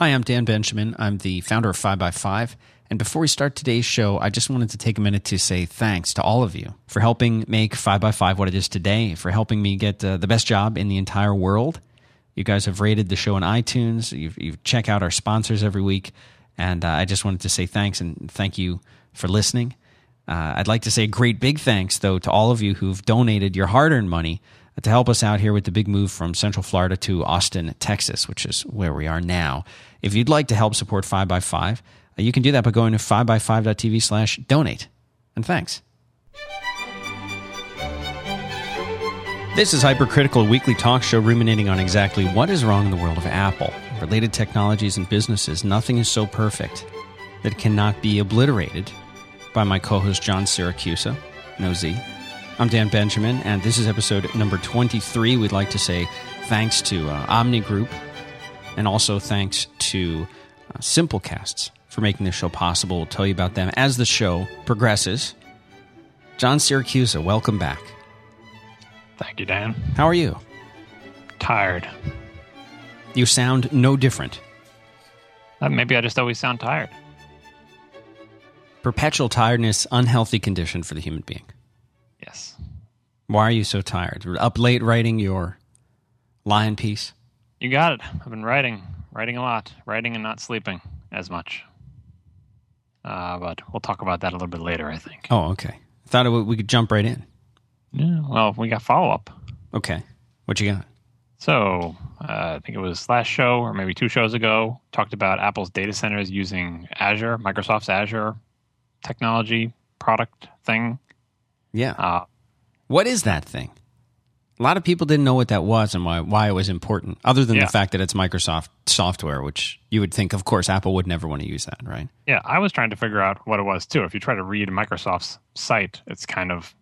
Hi, I'm Dan Benjamin. I'm the founder of 5by5. And before we start today's show, I just wanted to take a minute to say thanks to all of you for helping make 5by5 what it is today, for helping me get uh, the best job in the entire world. You guys have rated the show on iTunes. You you check out our sponsors every week. And uh, I just wanted to say thanks and thank you for listening. Uh, I'd like to say a great big thanks, though, to all of you who've donated your hard earned money to help us out here with the big move from Central Florida to Austin, Texas, which is where we are now. If you'd like to help support 5by5, uh, you can do that by going to 5by5.tv slash donate. And thanks. This is Hypercritical, weekly talk show ruminating on exactly what is wrong in the world of Apple, related technologies, and businesses. Nothing is so perfect that it cannot be obliterated by my co host John Siracusa, no Z. I'm Dan Benjamin, and this is episode number 23. We'd like to say thanks to uh, Omni Group and also thanks to uh, Simplecasts for making this show possible. We'll tell you about them as the show progresses. John Siracusa, welcome back. Thank you, Dan. How are you? Tired. You sound no different. Uh, maybe I just always sound tired. Perpetual tiredness, unhealthy condition for the human being. Yes. Why are you so tired? Up late writing your lion piece? You got it. I've been writing, writing a lot, writing and not sleeping as much. Uh, but we'll talk about that a little bit later, I think. Oh, okay. I Thought it, we could jump right in. Yeah, well, we got follow up. Okay. What you got? So, uh, I think it was last show or maybe two shows ago, talked about Apple's data centers using Azure, Microsoft's Azure technology product thing. Yeah. Uh, what is that thing? A lot of people didn't know what that was and why why it was important, other than Yeah. the fact that it's Microsoft software, which you would think, of course, Apple would never want to use that, right? Yeah, I was trying to figure out what it was too. If you try to read Microsoft's site, it's kind of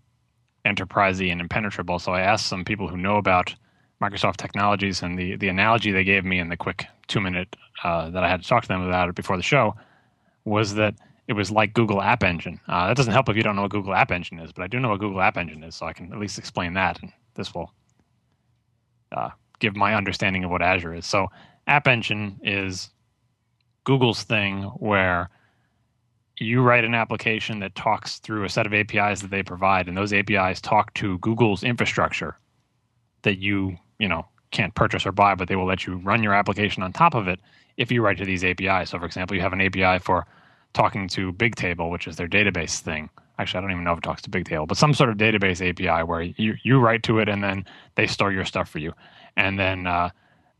enterprisey and impenetrable. So I asked some people who know about Microsoft technologies, and the the analogy they gave me in the quick two minute uh, that I had to talk to them about it before the show was that it was like Google App Engine. Uh, that doesn't help if you don't know what Google App Engine is, but I do know what Google App Engine is, so I can at least explain that, and this will uh, give my understanding of what Azure is. So App Engine is Google's thing where you write an application that talks through a set of APIs that they provide, and those APIs talk to Google's infrastructure that you, you know, can't purchase or buy, but they will let you run your application on top of it if you write to these APIs. So, for example, you have an API for talking to Bigtable, which is their database thing. Actually, I don't even know if it talks to Bigtable, but some sort of database API where you, you write to it and then they store your stuff for you. And then uh,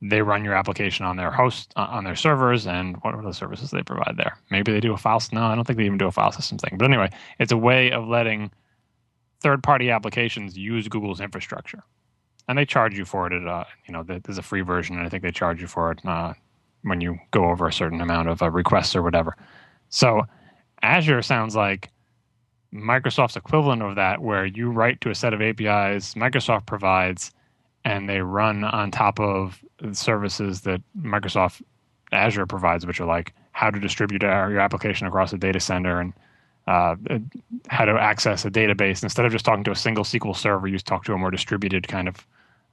they run your application on their host, uh, on their servers. And what are the services they provide there? Maybe they do a file. No, I don't think they even do a file system thing. But anyway, it's a way of letting third party applications use Google's infrastructure. And they charge you for it. At, uh, you know, there's a free version, and I think they charge you for it uh, when you go over a certain amount of uh, requests or whatever. So Azure sounds like Microsoft's equivalent of that, where you write to a set of APIs Microsoft provides, and they run on top of services that Microsoft Azure provides, which are like how to distribute our- your application across a data center and uh, how to access a database. Instead of just talking to a single SQL server, you talk to a more distributed kind of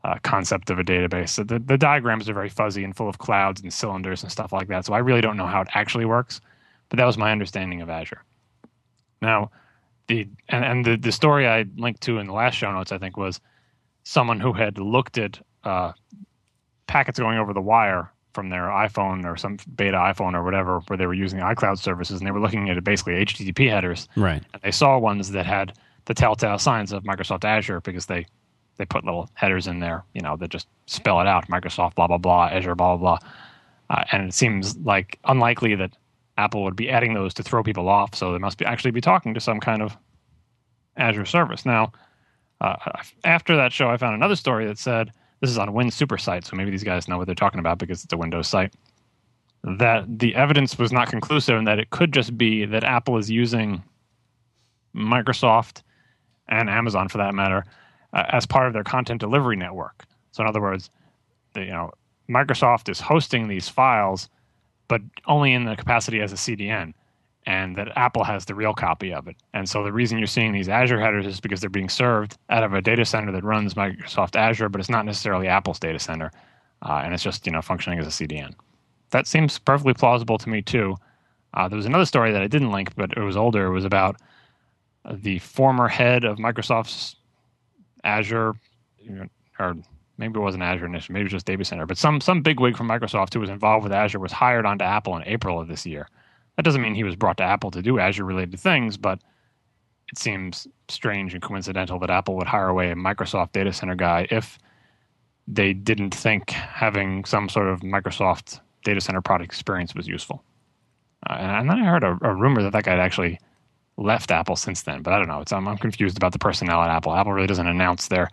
uh, concept of a database. So the, the diagrams are very fuzzy and full of clouds and cylinders and stuff like that. So I really don't know how it actually works, but that was my understanding of Azure. Now, the and, and the, the story I linked to in the last show notes, I think, was someone who had looked at uh, packets going over the wire from their iPhone or some beta iPhone or whatever, where they were using iCloud services, and they were looking at basically HTTP headers, Right. and they saw ones that had the telltale signs of Microsoft Azure because they they put little headers in there, you know, that just spell it out: Microsoft, blah blah blah, Azure, blah blah blah. Uh, and it seems like unlikely that Apple would be adding those to throw people off. So they must be actually be talking to some kind of Azure service. Now, uh, after that show, I found another story that said this is on WinSuperSite, so maybe these guys know what they're talking about because it's a Windows site. That the evidence was not conclusive, and that it could just be that Apple is using Microsoft and Amazon, for that matter, uh, as part of their content delivery network. So, in other words, the, you know, Microsoft is hosting these files, but only in the capacity as a CDN, and that Apple has the real copy of it. And so, the reason you're seeing these Azure headers is because they're being served out of a data center that runs Microsoft Azure, but it's not necessarily Apple's data center, uh, and it's just you know functioning as a CDN. that seems perfectly plausible to me too. Uh, there was another story that I didn't link, but it was older. It was about the former head of Microsoft's Azure, or maybe it wasn't Azure initially, maybe it was just Data Center, but some some big wig from Microsoft who was involved with Azure was hired onto Apple in April of this year. That doesn't mean he was brought to Apple to do Azure related things, but it seems strange and coincidental that Apple would hire away a Microsoft data center guy if they didn't think having some sort of Microsoft data center product experience was useful. Uh, and, then I heard a, a, rumor that that guy had actually left Apple since then, but I don't know. It's, I'm, I'm confused about the personnel at Apple. Apple really doesn't announce their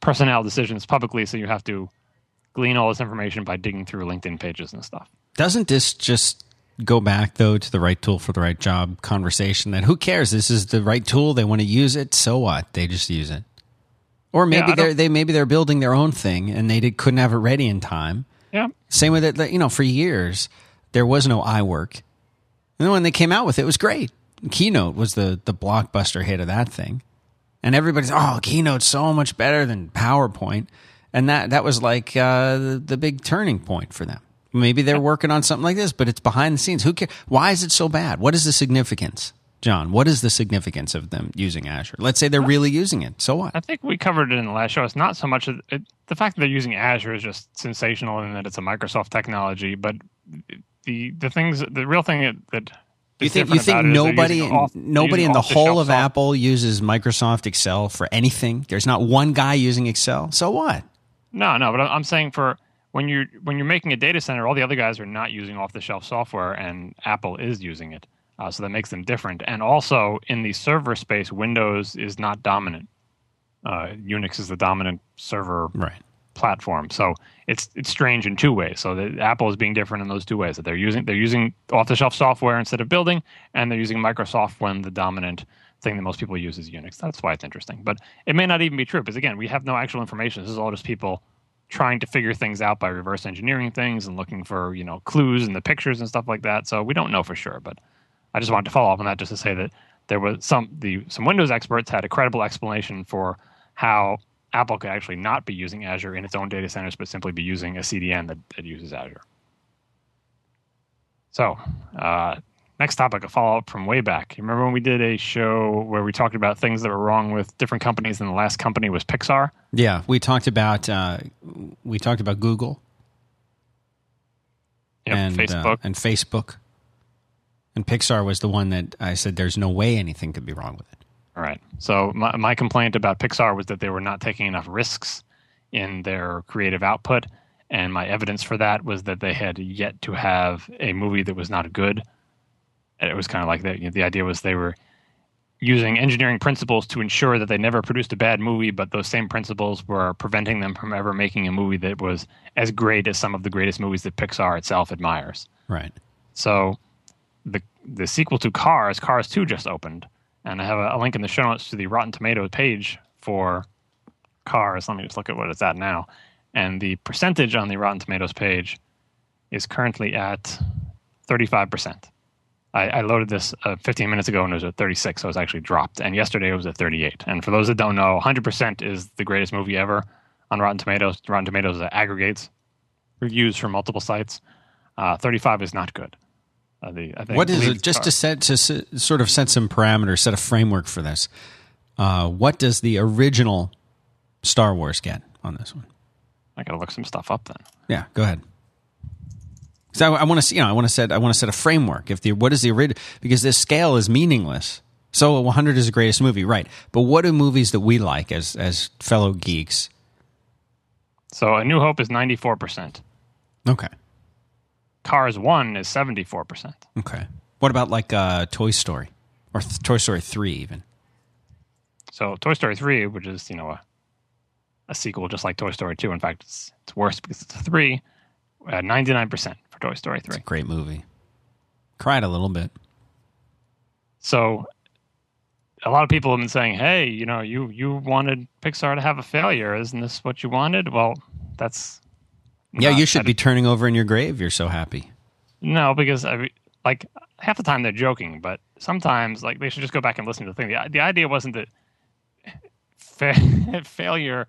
personnel decisions publicly, so you have to glean all this information by digging through LinkedIn pages and stuff. Doesn't this just go back though to the right tool for the right job conversation? That who cares? This is the right tool. They want to use it. So what? They just use it. Or maybe yeah, they're they maybe they're building their own thing and they did, couldn't have it ready in time. Yeah. Same with it you know for years there was no iWork and then when they came out with it, it was great. Keynote was the the blockbuster hit of that thing and everybody's oh keynote's so much better than powerpoint and that that was like uh, the, the big turning point for them Maybe they're working on something like this, but it's behind the scenes. Who cares? Why is it so bad? What is the significance? John, what is the significance of them using Azure? Let's say they're really using it. So what? I think we covered it in the last show. It's not so much it, the fact that they're using Azure is just sensational and that it's a Microsoft technology, but the the things the real thing that, that you think you think nobody off, nobody in the whole of software. Apple uses Microsoft Excel for anything? There's not one guy using Excel. So what? No, no, but I'm saying for when you're when you're making a data center, all the other guys are not using off the shelf software, and Apple is using it. Uh, so that makes them different. And also in the server space, Windows is not dominant. Uh, Unix is the dominant server right. Platform. So it's it's strange in two ways. So the, Apple is being different in those two ways. That they're using they're using off the shelf software instead of building, and they're using Microsoft when the dominant thing that most people use is Unix. That's why it's interesting. But it may not even be true because again, we have no actual information. This is all just people trying to figure things out by reverse engineering things and looking for you know clues in the pictures and stuff like that. So we don't know for sure, but I just wanted to follow up on that just to say that there was some the some Windows experts had a credible explanation for how Apple could actually not be using Azure in its own data centers, but simply be using a CDN that, that uses Azure. So uh, next topic, a follow up from way back. You remember when we did a show where we talked about things that were wrong with different companies, and the last company was Pixar? Yeah, we talked about uh, we talked about Google. Yep, and Facebook uh, and Facebook. And Pixar was the one that I said there's no way anything could be wrong with it. All right. So my, my complaint about Pixar was that they were not taking enough risks in their creative output. And my evidence for that was that they had yet to have a movie that was not good And it was kind of like that. You know, the idea was they were using engineering principles to ensure that they never produced a bad movie, but those same principles were preventing them from ever making a movie that was as great as some of the greatest movies that Pixar itself admires. Right. So the the sequel to Cars, Cars 2 just opened, and I have a, a link in the show notes to the Rotten Tomatoes page for Cars. Let me just look at what it's at now. And the percentage on the Rotten Tomatoes page is currently at 35%. I, I loaded this uh, 15 minutes ago and it was at 36, so it was actually dropped. And yesterday it was at 38. And for those that don't know, 100% is the greatest movie ever on Rotten Tomatoes. Rotten Tomatoes aggregates reviews from multiple sites. Uh, 35 is not good. Uh, the, what is it? Just to set to sort of set some parameters, set a framework for this. Uh, what does the original Star Wars get on this one? I got to look some stuff up then. Yeah, go ahead. So I, I want to, you know, I want to set, I want to set a framework. If the what is the original? Because this scale is meaningless. So 100 is the greatest movie, right? But what are movies that we like as as fellow geeks? So A New Hope is 94 percent. Okay. Cars One is 74 percent. Okay. What about like uh, Toy Story or th- Toy Story Three even? So Toy Story Three, which is you know a a sequel just like Toy Story Two. In fact, it's it's worse because it's a three. Ninety nine percent for Toy Story 3. great movie. Cried a little bit. So a lot of people have been saying, "Hey, you know, you you wanted Pixar to have a failure. Isn't this what you wanted?" Well, that's Yeah, uh, you should be turning over in your grave. You're so happy. No, because I like half the time they're joking, but sometimes like they should just go back and listen to the thing. The, the idea wasn't that fa- failure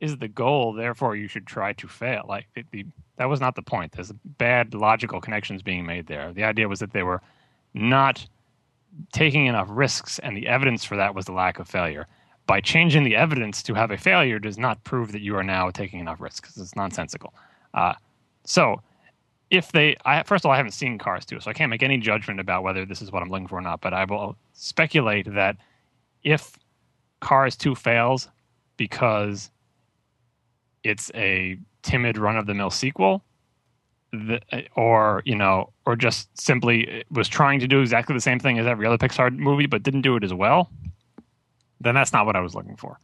is the goal, therefore you should try to fail. Like the, the That was not the point. There's bad logical connections being made there. The idea was that they were not taking enough risks, and the evidence for that was the lack of failure. By changing the evidence to have a failure does not prove that you are now taking enough risks. It's nonsensical. Uh, so, if they, I, first of all, I haven't seen Cars 2, so I can't make any judgment about whether this is what I'm looking for or not. But I will speculate that if Cars 2 fails because it's a timid run of the mill sequel, the, or you know, or just simply was trying to do exactly the same thing as every other Pixar movie, but didn't do it as well, then that's not what I was looking for.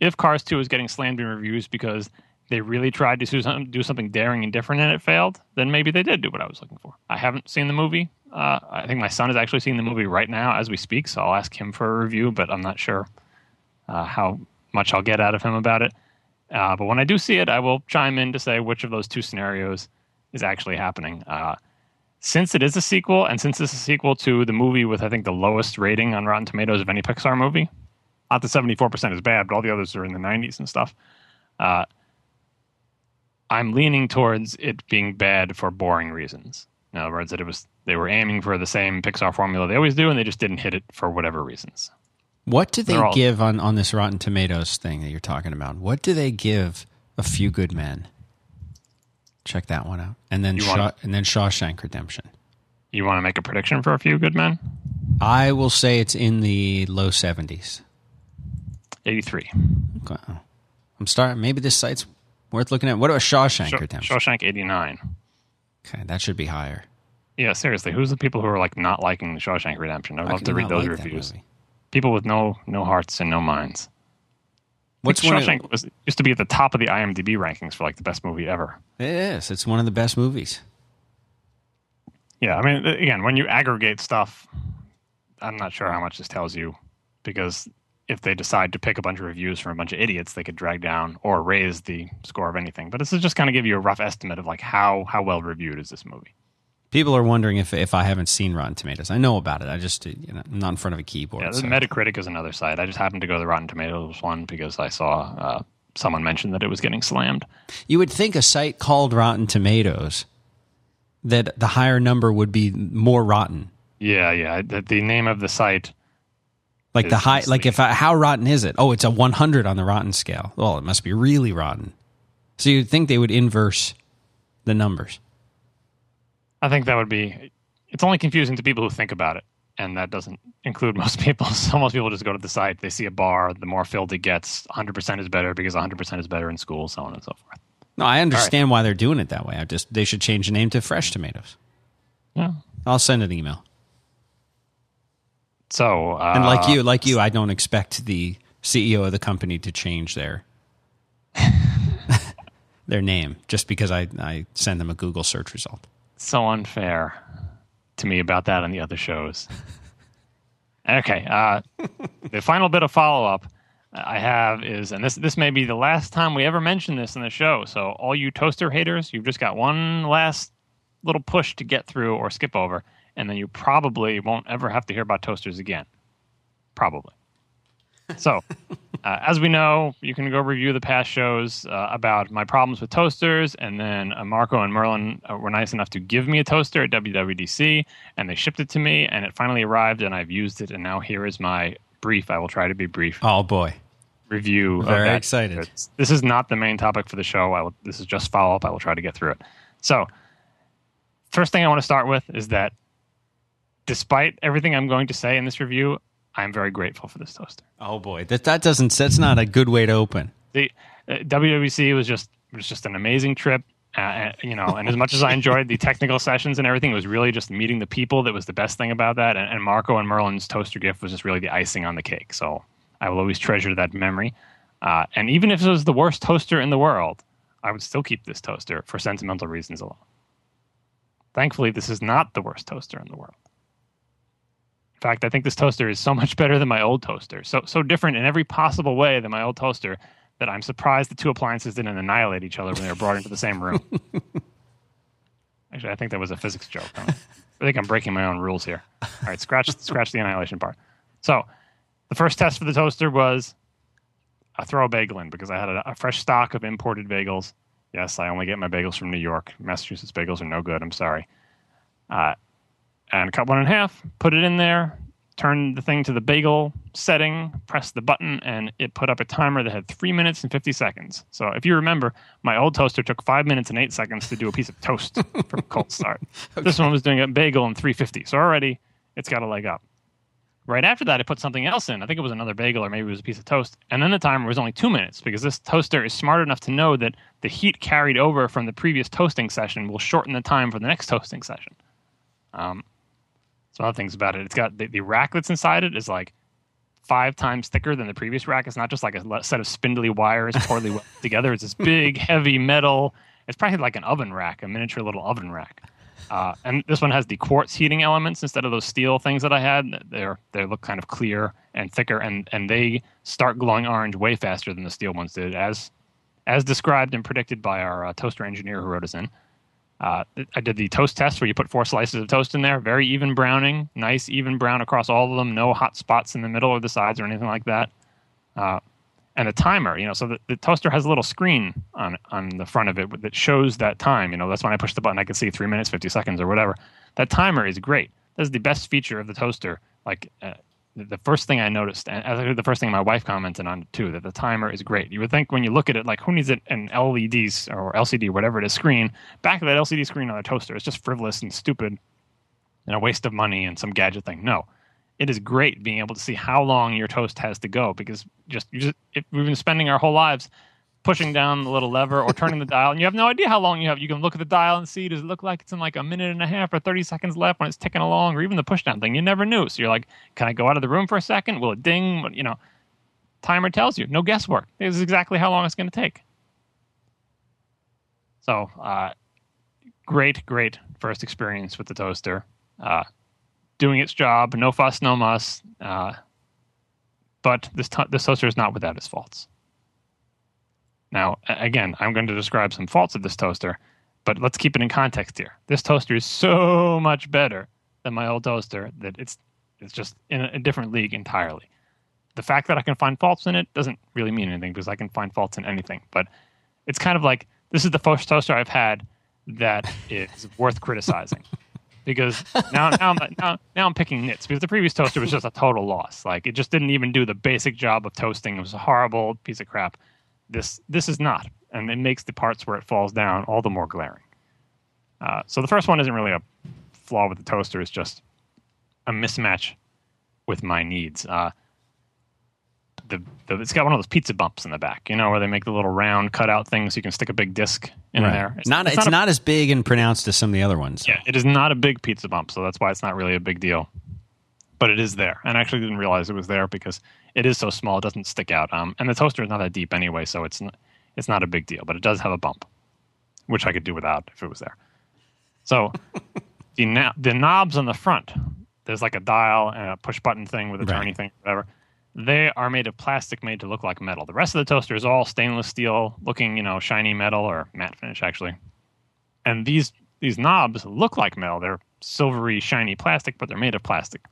If Cars 2 is getting slammed in reviews because they really tried to do something, daring and different and it failed, then maybe they did do what I was looking for. I haven't seen the movie. Uh, I think my son is actually seeing the movie right now as we speak, so I'll ask him for a review, but I'm not sure uh, how much I'll get out of him about it. Uh, but when I do see it, I will chime in to say which of those two scenarios is actually happening. Uh, since it is a sequel, and since it's a sequel to the movie with I think the lowest rating on Rotten Tomatoes of any Pixar movie, not the seventy four percent is bad, but all the others are in the nineties and stuff. I'm leaning towards it being bad for boring reasons. In other words, that it was they were aiming for the same Pixar formula they always do, and they just didn't hit it for whatever reasons. What do they all, give on, on this Rotten Tomatoes thing that you're talking about? What do they give A Few Good Men? Check that one out, and then Shaw, wanna, and then Shawshank Redemption. You want to make a prediction for A Few Good Men? I will say it's in the low seventies. Eighty three. Okay. I'm starting. Maybe this site's worth looking at. What about Shawshank Sh- Redemption? Shawshank eighty nine. Okay, that should be higher. Yeah, seriously, who's the people who are like not liking the Shawshank Redemption? I'd love to read those like reviews. People with no no hearts and no minds. What's Shawshank of, was used to be at the top of the IMDb rankings for like the best movie ever. It is. It's one of the best movies. Yeah, I mean, again, when you aggregate stuff, I'm not sure how much this tells you because if they decide to pick a bunch of reviews from a bunch of idiots, they could drag down or raise the score of anything. But this is just kind of give you a rough estimate of like how how well reviewed is this movie. People are wondering if if I haven't seen Rotten Tomatoes. I know about it. I just you know I'm not in front of a keyboard. Yeah, so. Metacritic is another site. I just happened to go to the Rotten Tomatoes one because I saw uh, someone mentioned that it was getting slammed. You would think a site called Rotten Tomatoes that the higher number would be more rotten. Yeah, yeah. The, the name of the site, like the high, like if I, how rotten is it? Oh, it's a 100 on the rotten scale. Well, it must be really rotten. So you'd think they would inverse the numbers. I think that would be. It's only confusing to people who think about it, and that doesn't include most people. So most people just go to the site, they see a bar, the more filled it gets, 100% is better because 100% is better in school, so on and so forth. No, I understand right. why they're doing it that way. I just they should change the name to Fresh Tomatoes. Yeah, I'll send an email. So, uh, and like you, like you, I don't expect the CEO of the company to change their their name just because I I send them a Google search result so unfair to me about that on the other shows. okay, uh, the final bit of follow up I have is, and this this may be the last time we ever mention this in the show. So all you toaster haters, you've just got one last little push to get through or skip over, and then you probably won't ever have to hear about toasters again. Probably. So, uh, as we know, you can go review the past shows uh, about my problems with toasters, and then uh, Marco and Merlin uh, were nice enough to give me a toaster at WWDC, and they shipped it to me, and it finally arrived, and I've used it, and now here is my brief. I will try to be brief. Oh boy, review. Very excited. This is not the main topic for the show. I will, this is just follow up. I will try to get through it. So, first thing I want to start with is that despite everything I'm going to say in this review, I'm very grateful for this toaster. Oh boy, that that doesn't that's not a good way to open. The uh, WWC was just was just an amazing trip. Uh, uh, you know, and as much as I enjoyed the technical sessions and everything, it was really just meeting the people that was the best thing about that. And, and Marco and Merlin's toaster gift was just really the icing on the cake. So I will always treasure that memory. Uh, and even if it was the worst toaster in the world, I would still keep this toaster for sentimental reasons alone. Thankfully, this is not the worst toaster in the world. In fact, I think this toaster is so much better than my old toaster. So so different in every possible way than my old toaster that I'm surprised the two appliances didn't annihilate each other when they were brought into the same room. Actually, I think that was a physics joke. I think I'm breaking my own rules here. All right, scratch scratch the annihilation part. So, the first test for the toaster was I throw a bagel in because I had a, a fresh stock of imported bagels, Yes, I only get my bagels from New York. Massachusetts bagels are no good. I'm sorry. Uh, and cut one in half, put it in there, turn the thing to the bagel setting, press the button, and it put up a timer that had three minutes and 50 seconds. So if you remember, my old toaster took five minutes and eight seconds to do a piece of toast from cold start. okay. This one was doing a bagel in 350. So already it's got a leg up. Right after that, I put something else in. I think it was another bagel or maybe it was a piece of toast. And then the timer was only two minutes because this toaster is smart enough to know that the heat carried over from the previous toasting session will shorten the time for the next toasting session. Um, some other things about it. It's got the, the rack that's inside it is like five times thicker than the previous rack. It's not just like a set of spindly wires poorly together. It's this big, heavy metal. It's probably like an oven rack, a miniature little oven rack. Uh, and this one has the quartz heating elements instead of those steel things that I had. They're they look kind of clear and thicker, and and they start glowing orange way faster than the steel ones did, as as described and predicted by our uh, toaster engineer who wrote us in. Uh, I did the toast test where you put four slices of toast in there, very even browning, nice even brown across all of them, no hot spots in the middle or the sides or anything like that. Uh, and the timer, you know, so the, the, toaster has a little screen on on the front of it that shows that time. You know, that's when I push the button, I can see three minutes, fifty seconds, or whatever. That timer is great. That's the best feature of the toaster. Like uh, the first thing I noticed, and uh, the first thing my wife commented on too, that the timer is great. You would think when you look at it, like who needs it, an LED or LCD, whatever it is, screen back of that LCD screen on a toaster is just frivolous and stupid, and a waste of money and some gadget thing. No, it is great being able to see how long your toast has to go because just, just we've been spending our whole lives pushing down the little lever or turning the dial and you have no idea how long you have. You can look at the dial and see does it look like it's in like a minute and a half or 30 seconds left when it's ticking along or even the push down thing. You never knew. So you're like can i go out of the room for a second? Will it ding? You know timer tells you. No guesswork. This is exactly how long it's going to take. So uh, great great first experience with the toaster. Uh, doing its job, no fuss, no muss. Uh, but this, this toaster is not without its faults. Now, again, I'm going to describe some faults of this toaster, but let's keep it in context here. This toaster is so much better than my old toaster that it's it's just in a, different league entirely. The fact that I can find faults in it doesn't really mean anything because I can find faults in anything. But it's kind of like this is the first toaster I've had that is worth criticizing because now now I'm, now, now I'm picking nits because the previous toaster was just a total loss. Like it just didn't even do the basic job of toasting. It was a horrible piece of crap. This this is not, and it makes the parts where it falls down all the more glaring. Uh, so the first one isn't really a flaw with the toaster; it's just a mismatch with my needs. Uh, the, the, it's got one of those pizza bumps in the back, you know, where they make the little round cutout things so you can stick a big disc in right. there. It's not it's, it's not, not a, as big and pronounced as some of the other ones. Yeah, it is not a big pizza bump, so that's why it's not really a big deal. But it is there, and I actually didn't realize it was there because it is so small; it doesn't stick out. Um, and the toaster is not that deep anyway, so it's not, it's not a big deal. But it does have a bump, which I could do without if it was there. So the na- the knobs on the front, there's like a dial and a push button thing with a right. turny thing, whatever they are made of plastic made to look like metal. The rest of the toaster is all stainless steel looking, you know, shiny metal or matte finish actually. And these these knobs look like metal. They're silvery, shiny plastic, but they're made of plastic.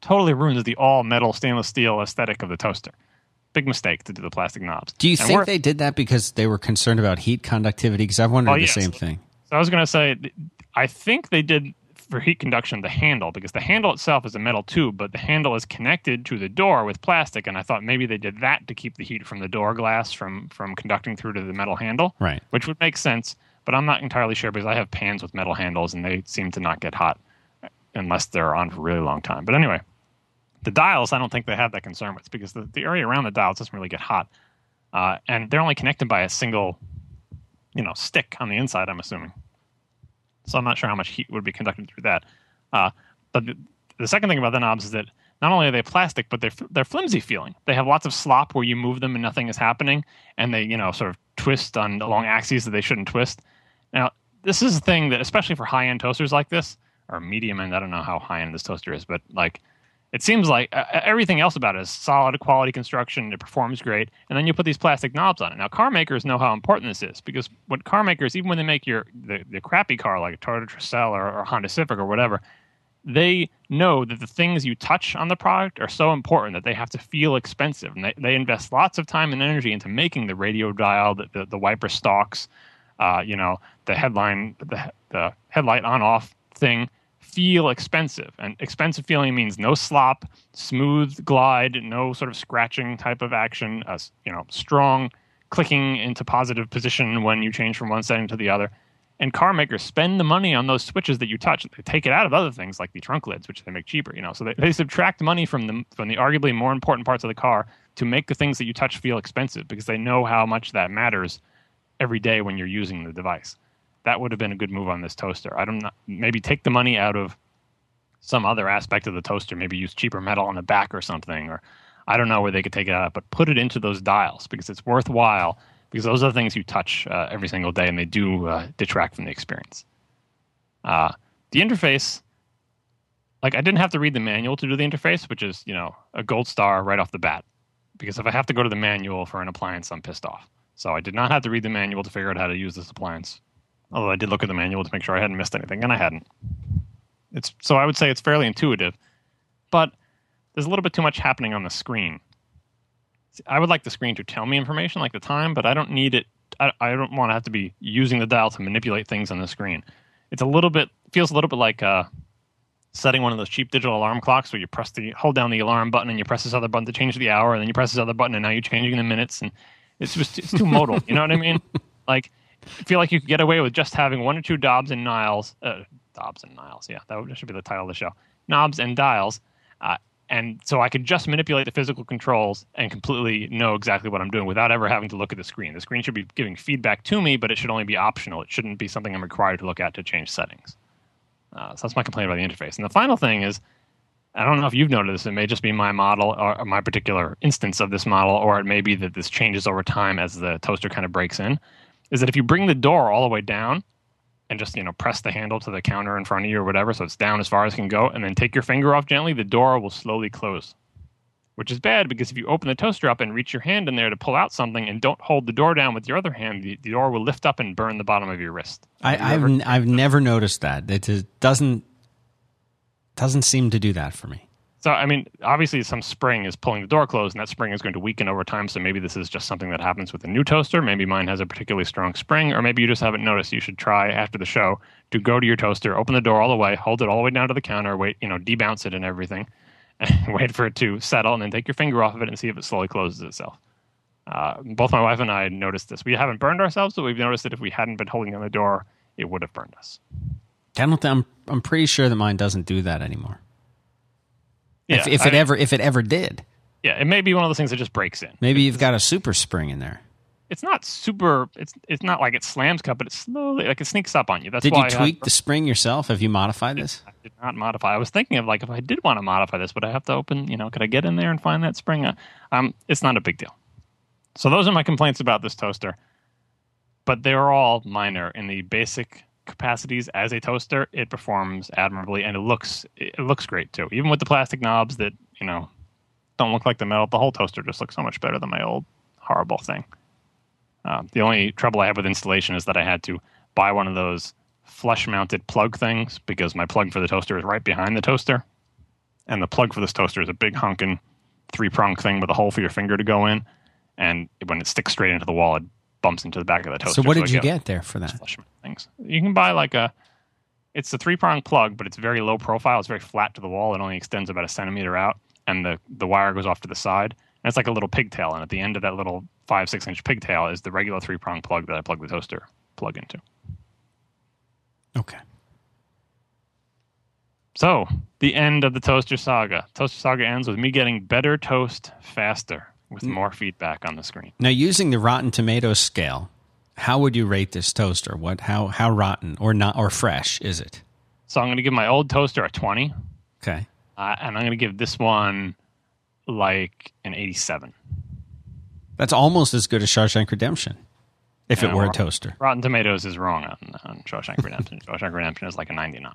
Totally ruins the all metal stainless steel aesthetic of the toaster. Big mistake to do the plastic knobs. Do you and think they did that because they were concerned about heat conductivity? Because I've wondered oh, the yes. same thing. So I was going to say, I think they did for heat conduction the handle because the handle itself is a metal tube, but the handle is connected to the door with plastic. And I thought maybe they did that to keep the heat from the door glass from from conducting through to the metal handle, right? Which would make sense, but I'm not entirely sure because I have pans with metal handles and they seem to not get hot unless they're on for a really long time. But anyway, the dials I don't think they have that concern with because the, the area around the dials doesn't really get hot, uh, and they're only connected by a single, you know, stick on the inside. I'm assuming. So I'm not sure how much heat would be conducted through that. Uh, but the, the second thing about the knobs is that not only are they plastic, but they're they're flimsy feeling. They have lots of slop where you move them and nothing is happening, and they you know sort of twist on along axes that they shouldn't twist. Now this is a thing that especially for high end toasters like this or medium end, I don't know how high end this toaster is, but like it seems like uh, everything else about it is solid quality construction. It performs great, and then you put these plastic knobs on it. Now, car makers know how important this is because what car makers, even when they make your the, the crappy car like a Toyota Tercel or, or Honda Civic or whatever, they know that the things you touch on the product are so important that they have to feel expensive, and they, they invest lots of time and energy into making the radio dial, the, the, the wiper stalks, uh, you know, the headline, the, the headlight on off thing feel expensive. And expensive feeling means no slop, smooth glide, no sort of scratching type of action, uh, you know, strong clicking into positive position when you change from one setting to the other. And car makers spend the money on those switches that you touch. They take it out of other things like the trunk lids, which they make cheaper. You know, so they, they subtract money from the from the arguably more important parts of the car to make the things that you touch feel expensive because they know how much that matters every day when you're using the device. That would have been a good move on this toaster. I don't know, maybe take the money out of some other aspect of the toaster, maybe use cheaper metal on the back or something, or I don't know where they could take it out, but put it into those dials because it's worthwhile because those are the things you touch uh, every single day and they do uh, detract from the experience. Uh, the interface, like I didn't have to read the manual to do the interface, which is, you know, a gold star right off the bat. Because if I have to go to the manual for an appliance, I'm pissed off. So I did not have to read the manual to figure out how to use this appliance. Although I did look at the manual to make sure I hadn't missed anything, and I hadn't. It's so I would say it's fairly intuitive, but there's a little bit too much happening on the screen. I would like the screen to tell me information like the time, but I don't need it. I, I don't want to have to be using the dial to manipulate things on the screen. It's a little bit feels a little bit like uh, setting one of those cheap digital alarm clocks where you press the hold down the alarm button and you press this other button to change the hour, and then you press this other button and now you're changing the minutes, and it's just it's too modal. You know what I mean? Like, feel like you could get away with just having one or two Dobbs and Niles, uh, Dobbs and Niles. Yeah, that should be the title of the show. Knobs and dials, uh, and so I could just manipulate the physical controls and completely know exactly what I'm doing without ever having to look at the screen. The screen should be giving feedback to me, but it should only be optional. It shouldn't be something I'm required to look at to change settings. Uh, so that's my complaint about the interface. And the final thing is, I don't know if you've noticed. It may just be my model or my particular instance of this model, or it may be that this changes over time as the toaster kind of breaks in. Is that if you bring the door all the way down, and just you know press the handle to the counter in front of you or whatever so it's down as far as it can go and then take your finger off gently the door will slowly close. Which is bad because if you open the toaster up and reach your hand in there to pull out something and don't hold the door down with your other hand the, the door will lift up and burn the bottom of your wrist. I, have I've, I've never noticed that. It doesn't doesn't seem to do that for me so, I mean, obviously, some spring is pulling the door closed, and that spring is going to weaken over time. So, maybe this is just something that happens with a new toaster. Maybe mine has a particularly strong spring, or maybe you just haven't noticed. You should try after the show to go to your toaster, open the door all the way, hold it all the way down to the counter, wait, you know, debounce it and everything, and wait for it to settle, and then take your finger off of it and see if it slowly closes itself. Uh, both my wife and I noticed this. We haven't burned ourselves, but we've noticed that if we hadn't been holding on the door, it would have burned us. I don't I'm, I'm pretty sure that mine doesn't do that anymore. Yeah, if, if it ever if it ever did. Yeah, it may be one of those things that just breaks in. Maybe you've got a super spring in there. It's not super. It's it's not like it slams cut, but it's slowly like it sneaks up on you. That's did you tweak the spring yourself? Have you modified this? I did not modify. I was thinking of like if I did want to modify this, would I have to open? You know, could I get in there and find that spring? Uh, um, it's not a big deal. So those are my complaints about this toaster, but they're all minor in the basic capacities as a toaster, it performs admirably and it looks it looks great too. Even with the plastic knobs that you know don't look like the metal, the whole toaster just looks so much better than my old horrible thing. Uh, the only trouble I have with installation is that I had to buy one of those flush-mounted plug things because my plug for the toaster is right behind the toaster, and the plug for this toaster is a big honking three-prong thing with a hole for your finger to go in, and when it sticks straight into the wall, it bumps into the back of the toaster. So what did so you get there for that? Things you can buy like a. It's a three prong plug, but it's very low profile. It's very flat to the wall. It only extends about a centimeter out, and the the wire goes off to the side. And it's like a little pigtail, and at the end of that little five six inch pigtail is the regular three prong plug that I plug the toaster plug into. Okay. So, the end of the toaster saga. Toaster saga ends with me getting better toast faster with more feedback on the screen. Now, using the Rotten Tomatoes scale, how would you rate this toaster? What how how rotten or not or fresh is it? So I'm going to give my old toaster a 20. Okay. Uh, and I'm going to give this one like an 87. That's almost as good as Shawshank Redemption, if it were a toaster. Rotten Tomatoes is wrong on, on Shawshank Redemption. Shawshank Redemption is like a 99.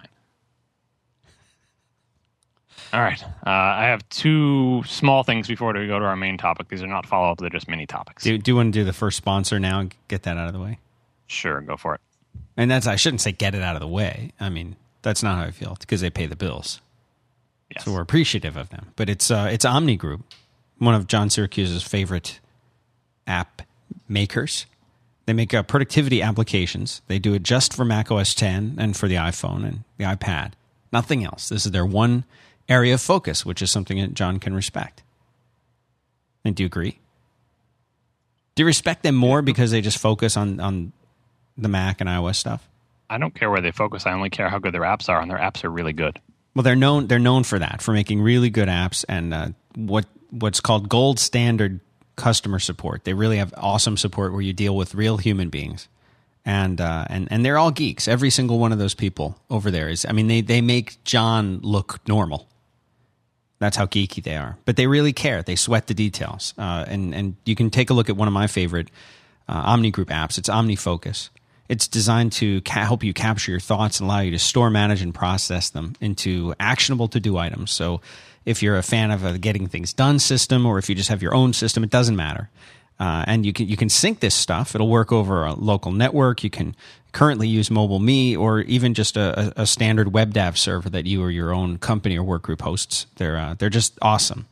All right. Uh, I have two small things before we go to our main topic. These are not follow up, they're just mini topics. Do, do you want to do the first sponsor now and get that out of the way? Sure, go for it. And that's, I shouldn't say get it out of the way. I mean, that's not how I feel because they pay the bills. Yes. So we're appreciative of them. But it's, uh, it's Omni Group, one of John Siracusa's favorite app makers. They make uh, productivity applications. They do it just for Mac OS 10 and for the iPhone and the iPad. Nothing else. This is their one area of focus, which is something that John can respect. And do you agree? Do you respect them more because they just focus on, on the Mac and iOS stuff? I don't care where they focus. I only care how good their apps are, and their apps are really good. Well, they're known they're known for that, for making really good apps and uh, what what's called gold standard customer support. They really have awesome support where you deal with real human beings, and uh, and and they're all geeks. Every single one of those people over there is. I mean, they they make John look normal. That's how geeky they are, but they really care. They sweat the details, uh, and and you can take a look at one of my favorite uh, Omni Group apps. It's OmniFocus. It's designed to ca- help you capture your thoughts and allow you to store, manage, and process them into actionable to do items. So if you're a fan of a getting things done system or if you just have your own system, it doesn't matter. Uh, and you can you can sync this stuff. It'll work over a local network. You can currently use MobileMe or even just a, a standard WebDAV server that you or your own company or work group hosts. They're uh, they're just awesome,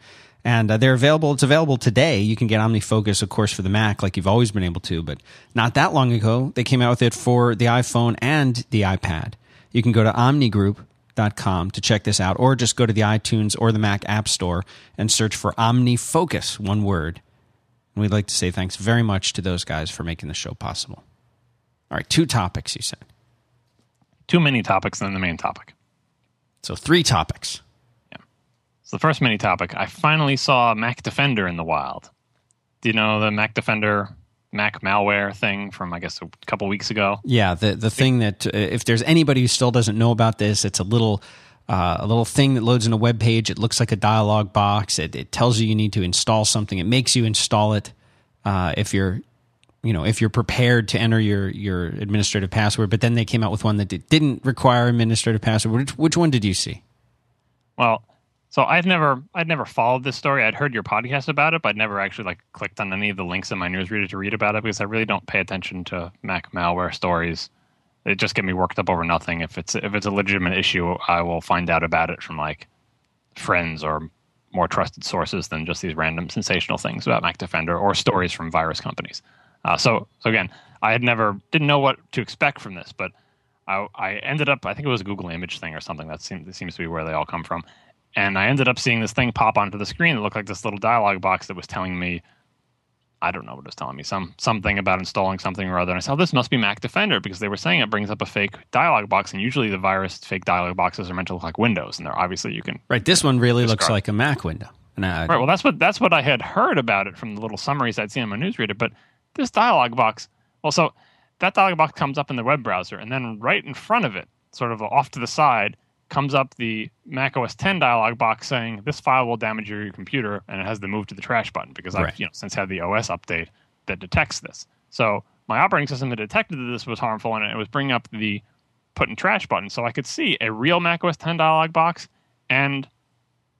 and uh, they're available. It's available today. You can get OmniFocus, of course, for the Mac, like you've always been able to. But not that long ago, they came out with it for the iPhone and the iPad. You can go to Omni Group com to check this out, or just go to the iTunes or the Mac App Store and search for OmniFocus, one word. And we'd like to say thanks very much to those guys for making the show possible. All right, two topics, you said. Too many topics than the main topic. So three topics. Yeah. So the first mini topic, I finally saw Mac Defender in the wild. Do you know the Mac Defender Mac malware thing from I guess a couple weeks ago. Yeah, the the thing that uh, if there's anybody who still doesn't know about this, it's a little uh, a little thing that loads in a web page. It looks like a dialog box. It, it tells you you need to install something. It makes you install it uh, if you're you know if you're prepared to enter your your administrative password. But then they came out with one that didn't require administrative password. Which, which one did you see? Well, so I've never I'd never followed this story. I'd heard your podcast about it, but I'd never actually like clicked on any of the links in my newsreader to read about it because I really don't pay attention to Mac malware stories. It just get me worked up over nothing. If it's if it's a legitimate issue, I will find out about it from like friends or more trusted sources than just these random sensational things about Mac Defender or stories from virus companies. Uh, so so again, I had never didn't know what to expect from this, but I, I ended up I think it was a Google image thing or something that seems seems to be where they all come from and I ended up seeing this thing pop onto the screen that looked like this little dialog box that was telling me, I don't know what it was telling me, some something about installing something or other. And I said, oh, this must be Mac Defender because they were saying it brings up a fake dialog box, and usually the virus fake dialog boxes are meant to look like Windows, and they're obviously you can right. This one really looks like a Mac window. right. Well, that's what that's what I had heard about it from the little summaries I'd seen on my newsreader. But this dialog box, well, so that dialog box comes up in the web browser, and then right in front of it, sort of off to the side, comes up the Mac OS 10 dialog box saying this file will damage your computer, and it has the move to the trash button because I've you know since had the OS update that detects this. So my operating system had detected that this was harmful, and it was bringing up the put in trash button. So I could see a real Mac OS 10 dialog box and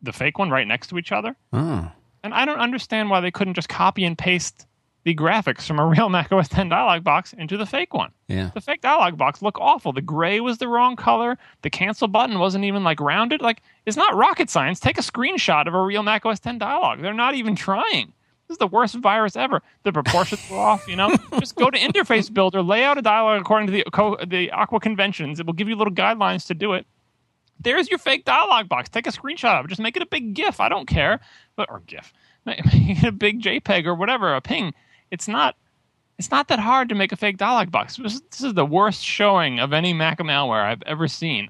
the fake one right next to each other. Oh. And I don't understand why they couldn't just copy and paste the graphics from a real Mac OS 10 dialog box into the fake one. Yeah. The fake dialog box look awful. The gray was the wrong color. The cancel button wasn't even like rounded. Like it's not rocket science. Take a screenshot of a real Mac OS 10 dialog. They're not even trying. This is the worst virus ever. The proportions are off. You know, just go to Interface Builder, lay out a dialog according to the the Aqua conventions. It will give you little guidelines to do it. There's your fake dialog box. Take a screenshot of it. Just make it a big GIF. I don't care, but or GIF. Make it a big JPEG or whatever, a ping it's not it's not that hard to make a fake dialog box. This, is the worst showing of any Mac malware I've ever seen.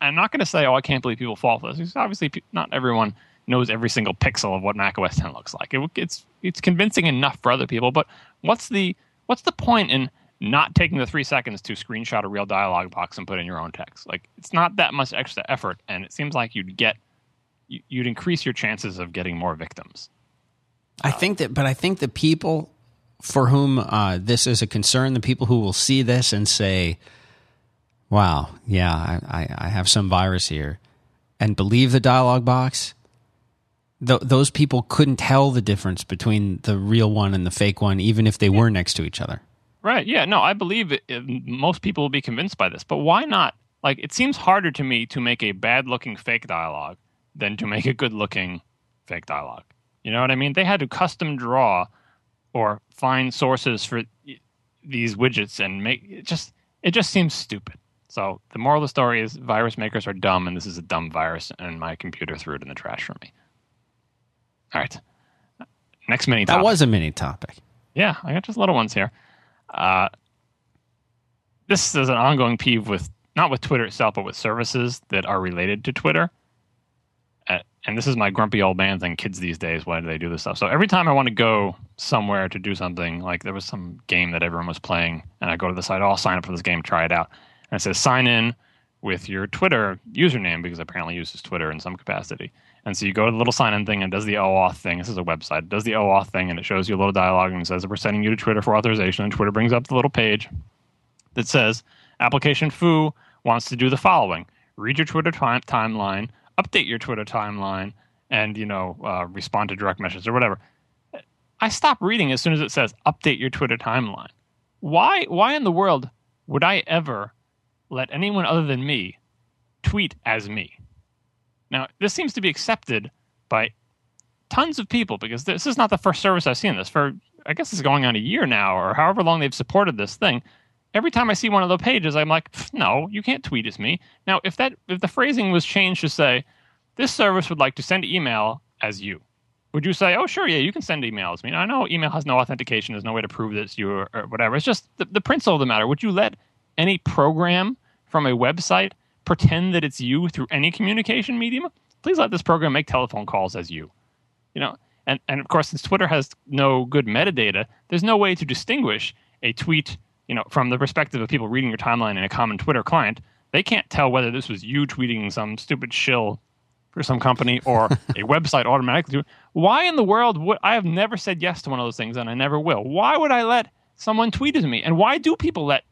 I'm not going to say, oh, I can't believe people fall for this. Because obviously, not everyone knows every single pixel of what Mac OS 10 looks like. It, it's it's convincing enough for other people, but what's the what's the point in not taking the three seconds to screenshot a real dialog box and put in your own text? Like, it's not that much extra effort, and it seems like you'd get you'd increase your chances of getting more victims. I think that, but I think the people for whom uh, this is a concern, the people who will see this and say, wow, yeah, I, I, I have some virus here, and believe the dialog box, th- those people couldn't tell the difference between the real one and the fake one, even if they yeah. were next to each other. Right. Yeah. No, I believe it, it, most people will be convinced by this, but why not? Like, it seems harder to me to make a bad looking fake dialogue than to make a good looking fake dialogue. You know what I mean? They had to custom draw or find sources for these widgets and make it just it just seems stupid. So the moral of the story is virus makers are dumb, and this is a dumb virus, and my computer threw it in the trash for me. All right. Next mini Topic. That was a mini topic. Yeah, I got just little ones here. Uh, this is an ongoing peeve with not with Twitter itself, but with services that are related to Twitter. And this is my grumpy old man thing. Kids these days, why do they do this stuff? So every time I want to go somewhere to do something, like there was some game that everyone was playing, and I go to the site, oh, I'll sign up for this game, try it out, and it says sign in with your Twitter username because apparently uses Twitter in some capacity. And so you go to the little sign in thing and does the OAuth thing. This is a website. It does the OAuth thing and it shows you a little dialogue and says, We're sending you to Twitter for authorization. And Twitter brings up the little page that says, Application foo wants to do the following read your Twitter time- timeline, update your Twitter timeline, and, you know, uh, respond to direct messages or whatever. I stop reading as soon as it says update your Twitter timeline. Why, why in the world would I ever let anyone other than me tweet as me? Now, this seems to be accepted by tons of people because this is not the first service I've seen this for. I guess it's going on a year now, or however long they've supported this thing. Every time I see one of the pages, I'm like, no, you can't tweet as me. Now, if that if the phrasing was changed to say, this service would like to send email as you, would you say, oh, sure, yeah, you can send email as me? Now, I know email has no authentication. There's no way to prove that it's you or, or whatever. It's just the, the principle of the matter. Would you let any program from a website pretend that it's you through any communication medium? Please let this program make telephone calls as you. You know, and, and of course, since Twitter has no good metadata, there's no way to distinguish a tweet, you know, from the perspective of people reading your timeline in a common Twitter client. They can't tell whether this was you tweeting some stupid shill for some company or a website automatically. Why in the world would I have never said yes to one of those things, and I never will? Why would I let someone tweet as me? And why do people let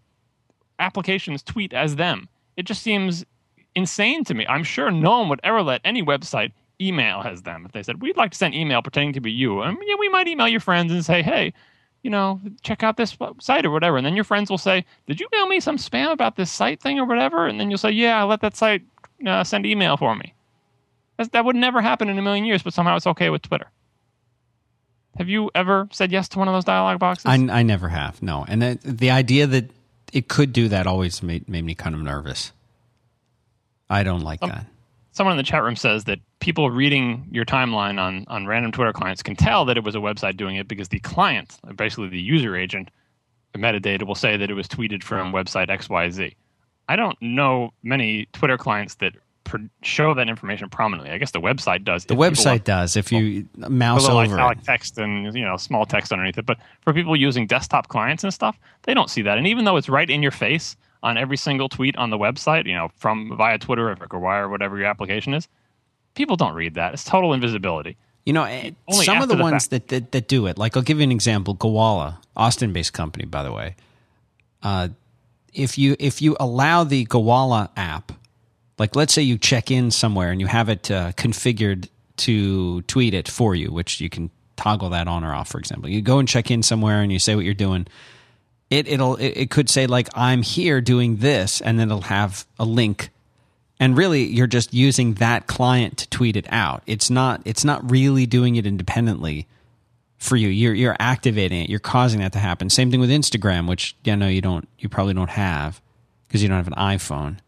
applications tweet as them? It just seems insane to me. I'm sure no one would ever let any website email as them. If they said, we'd like to send email pretending to be you, and yeah, we might email your friends and say, hey, you know, check out this site or whatever. And then your friends will say, did you mail me some spam about this site thing or whatever? And then you'll say, yeah, I let that site uh, send email for me. That's, that would never happen in a million years, but somehow it's okay with Twitter. Have you ever said yes to one of those dialogue boxes? I, I never have, no. And the, the idea that it could do that always made, made me kind of nervous. I don't like Um, that. Someone in the chat room says that people reading your timeline on, on random Twitter clients can tell that it was a website doing it because the client, basically the user agent, the metadata will say that it was tweeted from website XYZ. I don't know many Twitter clients that pr- show that information prominently. I guess the website does. The website want does if you a mouse little over italic it. text and you know small text underneath it. But for people using desktop clients and stuff, they don't see that. And even though it's right in your face on every single tweet on the website, you know, from via Twitter or Wire or whatever your application is, people don't read that. It's total invisibility. You know, eh, some of the the ones that, that that do it, like I'll give you an example. Gowalla, Austin-based company, by the way. Uh, if you if you allow the Gowalla app, like let's say you check in somewhere and you have it uh, configured to tweet it for you, which you can toggle that on or off. For example, you go and check in somewhere and you say what you're doing. It it'll it, it could say like I'm here doing this, and then it'll have a link. And really you're just using that client to tweet it out. It's not it's not really doing it independently for you. You're you're activating it. You're causing that to happen. Same thing with instagram which yeah no you don't you probably don't have because you don't have an iphone.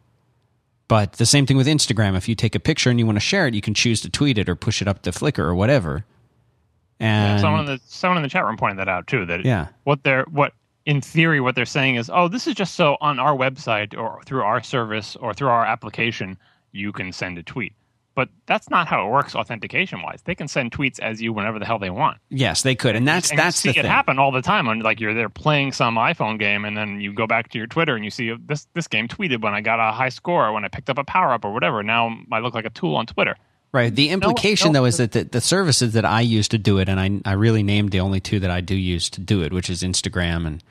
But the same thing with instagram. If you take a picture and you want to share it you can choose to tweet it or push it up to flickr or whatever. And someone in the someone in the chat room pointed that out too. That Yeah. what they're what in theory what they're saying is, oh, this is just so on our website or through our service or through our application you can send a tweet. But that's not how it works authentication wise. They can send tweets as you whenever the hell they want. yes they could and that's and that's you the see thing it happen all the time. On like you're there playing some iPhone game, and then you go back to your Twitter and you see oh, this this game tweeted when I got a high score, or when I picked up a power up or whatever. Now I look like a tool on Twitter. Right. The implication, no. though, is that the, the services that I use to do it, and I, I really named the only two that I do use to do it, which is Instagram and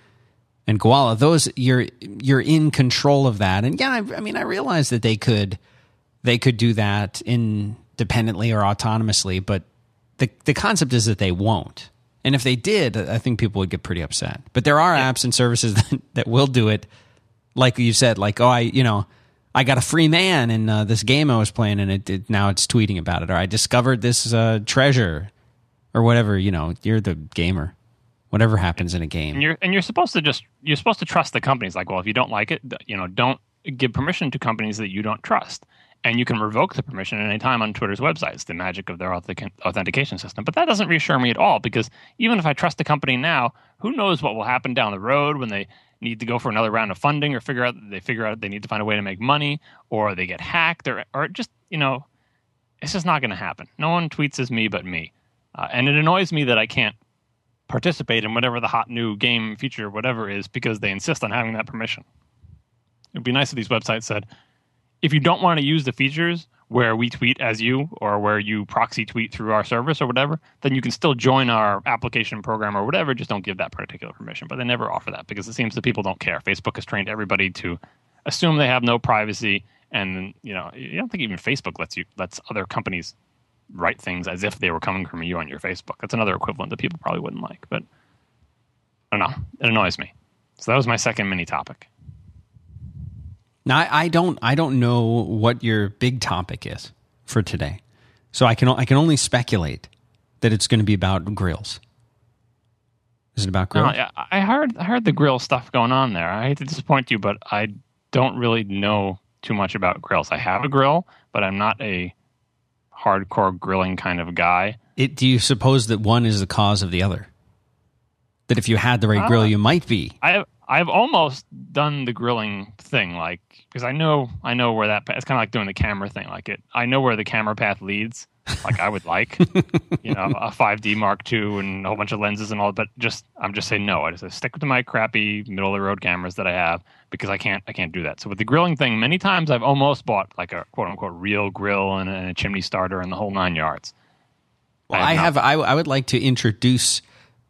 and Gowalla. Those you're you're in control of that, and yeah, I, I mean, I realize that they could they could do that independently or autonomously, but the the concept is that they won't. And if they did, I think people would get pretty upset. But there are apps and services that, that will do it, like you said, like oh, I you know. I got a free man in uh, this game I was playing, and it, it now it's tweeting about it. Or I discovered this uh, treasure, or whatever. You know, you're the gamer. Whatever happens in a game. And you're and you're supposed to just you're supposed to trust the companies. Like, well, if you don't like it, you know, don't give permission to companies that you don't trust. And you can revoke the permission at any time on Twitter's website. It's the magic of their authentication system. But that doesn't reassure me at all because even if I trust the company now, who knows what will happen down the road when they need to go for another round of funding or figure out they figure out they need to find a way to make money or they get hacked or or just you know it's just not going to happen. No one tweets as me but me, uh, and it annoys me that I can't participate in whatever the hot new game feature whatever is because they insist on having that permission. It'd be nice if these websites said, if you don't want to use the features where we tweet as you or where you proxy tweet through our service or whatever, then you can still join our application program or whatever. Just don't give that particular permission. But they never offer that because it seems that people don't care. Facebook has trained everybody to assume they have no privacy, and you know, I don't think even Facebook lets you lets other companies write things as if they were coming from you on your Facebook. That's another equivalent that people probably wouldn't like. But I don't know. It annoys me. So that was my second mini topic. Now I, I don't I don't know what your big topic is for today, so I can I can only speculate that it's going to be about grills. Is it about grills? No, I heard I heard the grill stuff going on there. I hate to disappoint you, but I don't really know too much about grills. I have a grill, but I'm not a hardcore grilling kind of guy. It, do you suppose that one is the cause of the other? That if you had the right uh, grill, you might be. I I've almost done the grilling thing, like because I know I know where that it's kind of like doing the camera thing. Like it, I know where the camera path leads. Like I would like, you know, a 5D Mark II and a whole bunch of lenses and all. But just I'm just saying no. I just stick to my crappy middle of the road cameras that I have because I can't I can't do that. So with the grilling thing, many times I've almost bought like a quote unquote real grill and, and a chimney starter and the whole nine yards. Well, I have, I, have I, I would like to introduce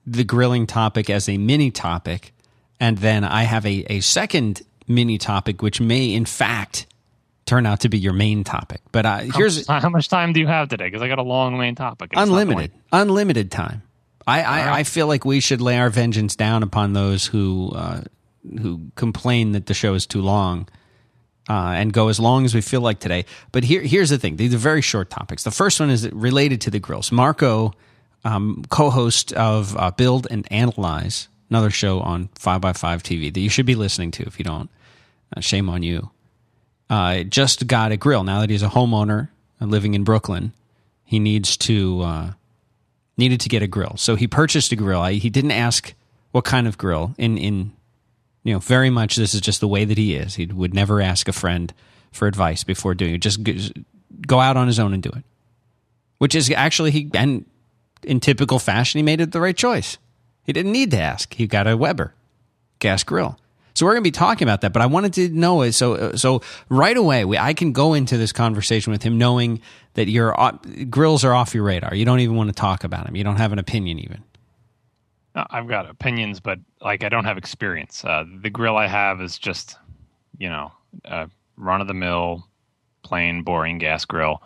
the grilling topic as a mini topic and then I have a, a second mini topic, which may in fact turn out to be your main topic. But uh, here's how much, how much time do you have today? Because I got a long main topic. Unlimited, unlimited time. I, I, I, feel like we should lay our vengeance down upon those who uh, who complain that the show is too long. Uh, and go as long as we feel like today. But here, here's the thing: these are very short topics. The first one is related to the grills. Marco, um, co-host of uh, Build and Analyze, another show on 5x5 TV that you should be listening to if you don't. Uh, shame on you. Uh, just got a grill. Now that he's a homeowner living in Brooklyn, he needs to uh, needed to get a grill. So he purchased a grill. I, he didn't ask what kind of grill. In in you know, very much this is just the way that he is. He would never ask a friend for advice before doing it. Just go out on his own and do it. Which is actually he and in typical fashion he made it the right choice. He didn't need to ask. He got a Weber gas grill. So we're going to be talking about that, but I wanted to know it. So, so right away, we, I can go into this conversation with him knowing that your uh, grills are off your radar. You don't even want to talk about them. You don't have an opinion even. I've got opinions, but like I don't have experience. Uh, the grill I have is just, you know, a run of the mill, plain, boring gas grill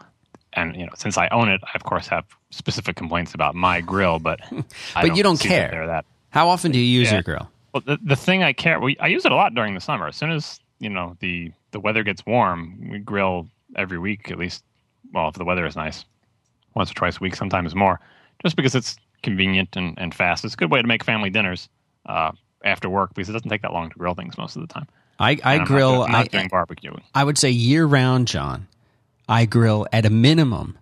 and you know, since I own it, I of course have specific complaints about my grill, but but don't you don't care. That that. How often do you use yeah. your grill? Well, the, the thing I care, we, I use it a lot during the summer. As soon as you know the the weather gets warm, we grill every week at least. Well, if the weather is nice, once or twice a week, sometimes more, just because it's convenient and, and fast. It's a good way to make family dinners uh, after work because it doesn't take that long to grill things most of the time. I, I grill. Not, not doing barbecuing. I would say year round, John. I grill at a minimum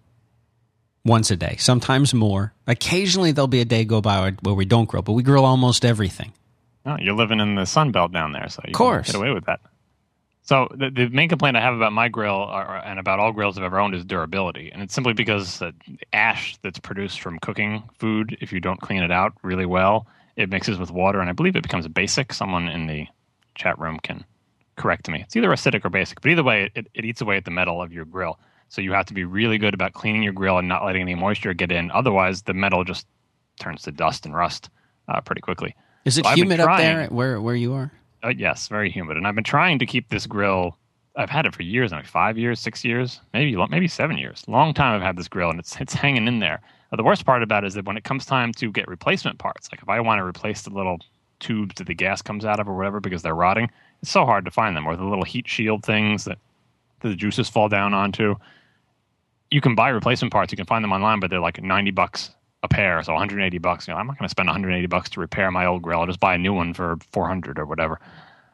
once a day, sometimes more. Occasionally, there'll be a day go by where we don't grill, but we grill almost everything. Oh, you're living in the Sun Belt down there, so you course. get away with that. So the, the main complaint I have about my grill or, and about all grills I've ever owned is durability, and it's simply because the ash that's produced from cooking food, if you don't clean it out really well, it mixes with water, and I believe it becomes basic. Someone in the chat room can correct me. It's either acidic or basic, but either way, it, it eats away at the metal of your grill. So you have to be really good about cleaning your grill and not letting any moisture get in. Otherwise, the metal just turns to dust and rust uh, pretty quickly. Is it so humid up there where where you are? Uh, yes, very humid. And I've been trying to keep this grill. I've had it for years, like five years, six years, maybe maybe seven years. Long time I've had this grill, and it's it's hanging in there. Uh, the worst part about it is that when it comes time to get replacement parts, like if I want to replace the little tubes that the gas comes out of or whatever because they're rotting, it's so hard to find them, or the little heat shield things that the juices fall down onto. You can buy replacement parts. You can find them online, but they're like ninety bucks a pair, so 180 bucks. You know, I'm not going to spend 180 bucks to repair my old grill. I'll just buy a new one for 400 or whatever.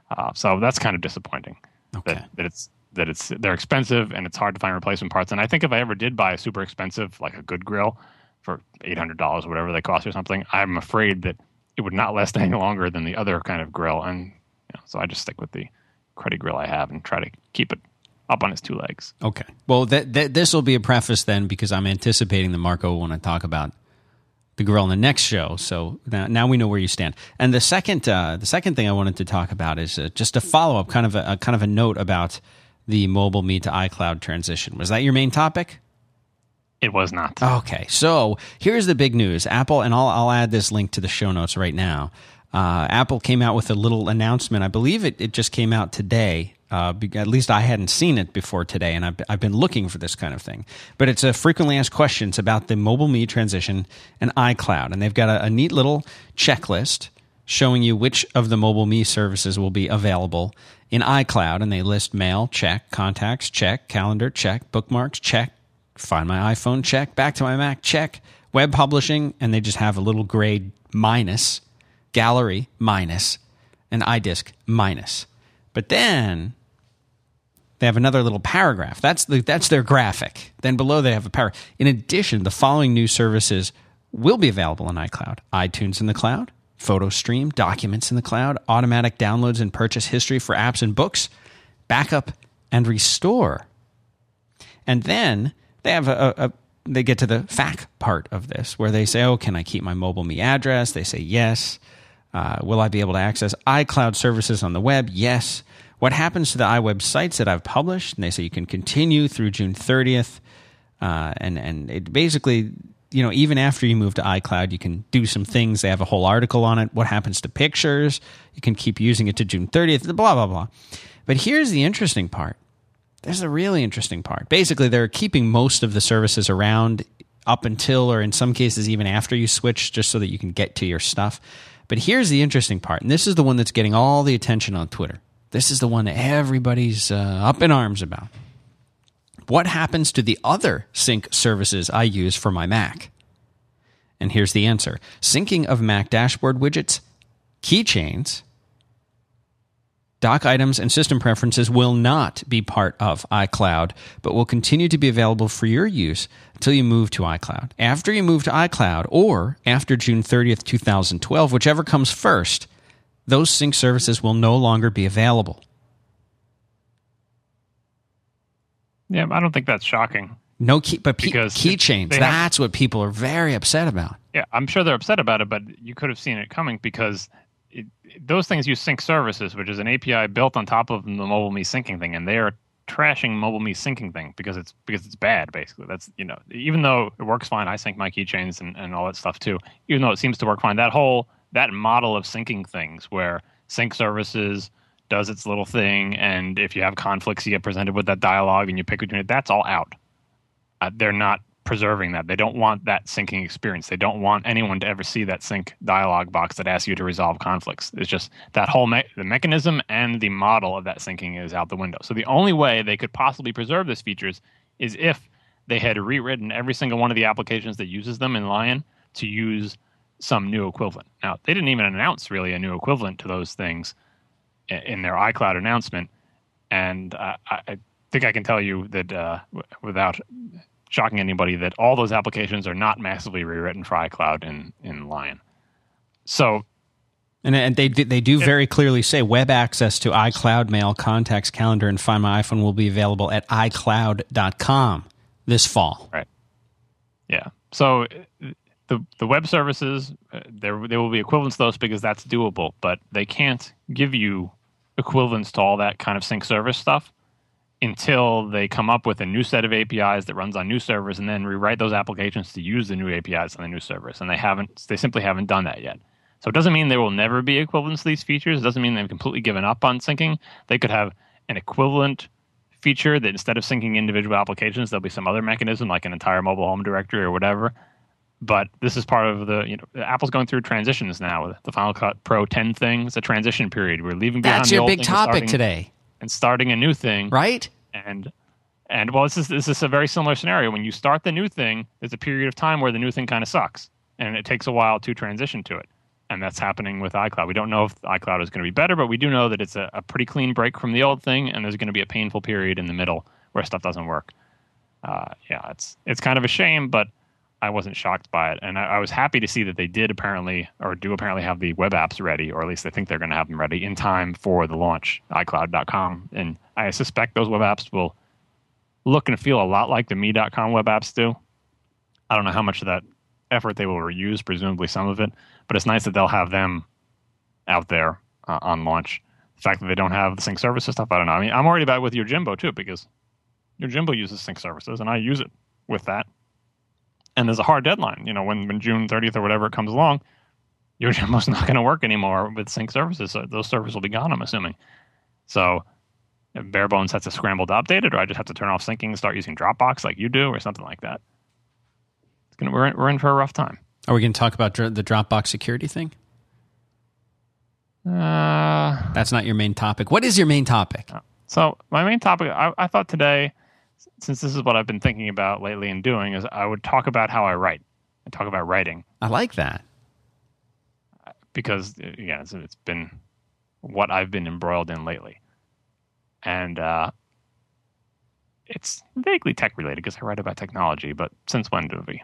Uh, so that's kind of disappointing. Okay. That, that it's that it's they're expensive and it's hard to find replacement parts. And I think if I ever did buy a super expensive, like a good grill, for eight hundred dollars, or whatever they cost or something, I'm afraid that it would not last any longer than the other kind of grill. And you know, so I just stick with the cruddy grill I have and try to keep it up on its two legs. Okay. Well, that, that this will be a preface then because I'm anticipating that Marco will want to talk about the girl in the next show. So now, now we know where you stand. And the second uh, the second thing I wanted to talk about is uh, just a follow up, kind of a, a kind of a note about the MobileMe to iCloud transition. Was that your main topic? It was not. Okay, so here's the big news. Apple, and I'll, I'll add this link to the show notes right now. Uh, Apple came out with a little announcement. I believe it, it just came out today. Uh, at least I hadn't seen it before today, and I've, I've been looking for this kind of thing. But it's a frequently asked questions about the MobileMe transition and iCloud. And they've got a, a neat little checklist showing you which of the MobileMe services will be available in iCloud. And they list mail, check, contacts, check, calendar, check, bookmarks, check, find my iPhone, check, back to my Mac, check, web publishing, and they just have a little grade minus, gallery minus, and iDisk minus. But then they have another little paragraph. That's the that's their graphic. Then below they have a paragraph. In addition, the following new services will be available in iCloud: iTunes in the cloud, Photo Stream, Documents in the cloud, automatic downloads and purchase history for apps and books, backup and restore. And then they have a, a, they get to the FAQ part of this where they say, "Oh, can I keep my MobileMe address?" They say yes. Uh, will I be able to access iCloud services on the web? Yes. What happens to the iWeb sites that I've published? And they say you can continue through June 30th. Uh, and and it basically, you know, even after you move to iCloud, you can do some things. They have a whole article on it. What happens to pictures? You can keep using it to June 30th. Blah blah blah. But here's the interesting part. There's a really interesting part. Basically, they're keeping most of the services around up until, or in some cases, even after you switch, just so that you can get to your stuff. But here's the interesting part, and this is the one that's getting all the attention on Twitter. This is the one that everybody's uh, up in arms about. What happens to the other sync services I use for my Mac? And here's the answer syncing of Mac dashboard widgets, keychains, dock items, and system preferences will not be part of iCloud, but will continue to be available for your use until you move to iCloud. After you move to iCloud, or after June 30th, 2012, whichever comes first, those sync services will no longer be available. Yeah, I don't think that's shocking. No key, but pe- keychains. they have- That's what people are very upset about. Yeah, I'm sure they're upset about it, but you could have seen it coming because it, those things use sync services, which is an API built on top of the MobileMe syncing thing, and they are trashing MobileMe syncing thing because it's because it's bad. Basically, that's you know even though it works fine, I sync my keychains and, and all that stuff too. Even though it seems to work fine, that whole that model of syncing things where sync services does its little thing, and if you have conflicts, you get presented with that dialogue and you pick between it. That's all out. Uh, they're not preserving that. They don't want that syncing experience. They don't want anyone to ever see that sync dialog box that asks you to resolve conflicts. It's just that whole me- the mechanism and the model of that syncing is out the window. So the only way they could possibly preserve these features is if they had rewritten every single one of the applications that uses them in Lion to use some new equivalent. Now they didn't even announce really a new equivalent to those things in their iCloud announcement, and uh, I, I think I can tell you that uh, w- without shocking anybody that all those applications are not massively rewritten for iCloud in in Lion. So And, and they they do very clearly say web access to iCloud Mail, Contacts, Calendar, and Find My iPhone will be available at iCloud.com this fall. right, yeah. So uh, the the web services uh, there there will be equivalents to those because that's doable, but they can't give you equivalents to all that kind of sync service stuff until they come up with a new set of APIs that runs on new servers and then rewrite those applications to use the new APIs on the new servers. And they haven't they simply haven't done that yet. So it doesn't mean there will never be equivalents to these features. It doesn't mean they've completely given up on syncing. They could have an equivalent feature that instead of syncing individual applications, there'll be some other mechanism like an entire mobile home directory or whatever. But this is part of the, you know, Apple's going through transitions now with the Final Cut Pro 10 thing. It's a transition period. We're leaving behind That's the your old big topic starting- today, and starting a new thing right? and and well this is this is a very similar scenario when you start the new thing there's a period of time where the new thing kind of sucks and it takes a while to transition to it. And that's happening with iCloud. We don't know if iCloud is going to be better, but we do know that it's a, a pretty clean break from the old thing, and there's going to be a painful period in the middle where stuff doesn't work. Uh, yeah, it's it's kind of a shame, but I wasn't shocked by it, and I, I, was happy to see that they did apparently, or do apparently, have the web apps ready, or at least they think they're going to have them ready in time for the launch, iCloud.com. And I suspect those web apps will look and feel a lot like the Me.com web apps do. I don't know how much of that effort they will reuse, presumably some of it, but it's nice that they'll have them out there uh, on launch. The fact that they don't have the sync services stuff, I don't know. I mean, I'm worried about with Yojimbo too, because Yojimbo uses sync services, and I use it with that and there's a hard deadline. You know, when, when June 30th or whatever it comes along, Yojimbo's not going to work anymore with sync services. So those servers will be gone, I'm assuming. So bare bones has to scramble to update it, or I just have to turn off syncing and start using Dropbox like you do, or something like that. It's gonna, we're, in, we're in for a rough time. Are we going to talk about the Dropbox security thing? Uh, That's not your main topic. What is your main topic? So my main topic, I, I thought today – since this is what I've been thinking about lately and doing, is I would talk about how I write. I talk about writing. I like that because yeah, it's, it's been what I've been embroiled in lately, and uh, it's vaguely tech related because I write about technology. But since when do we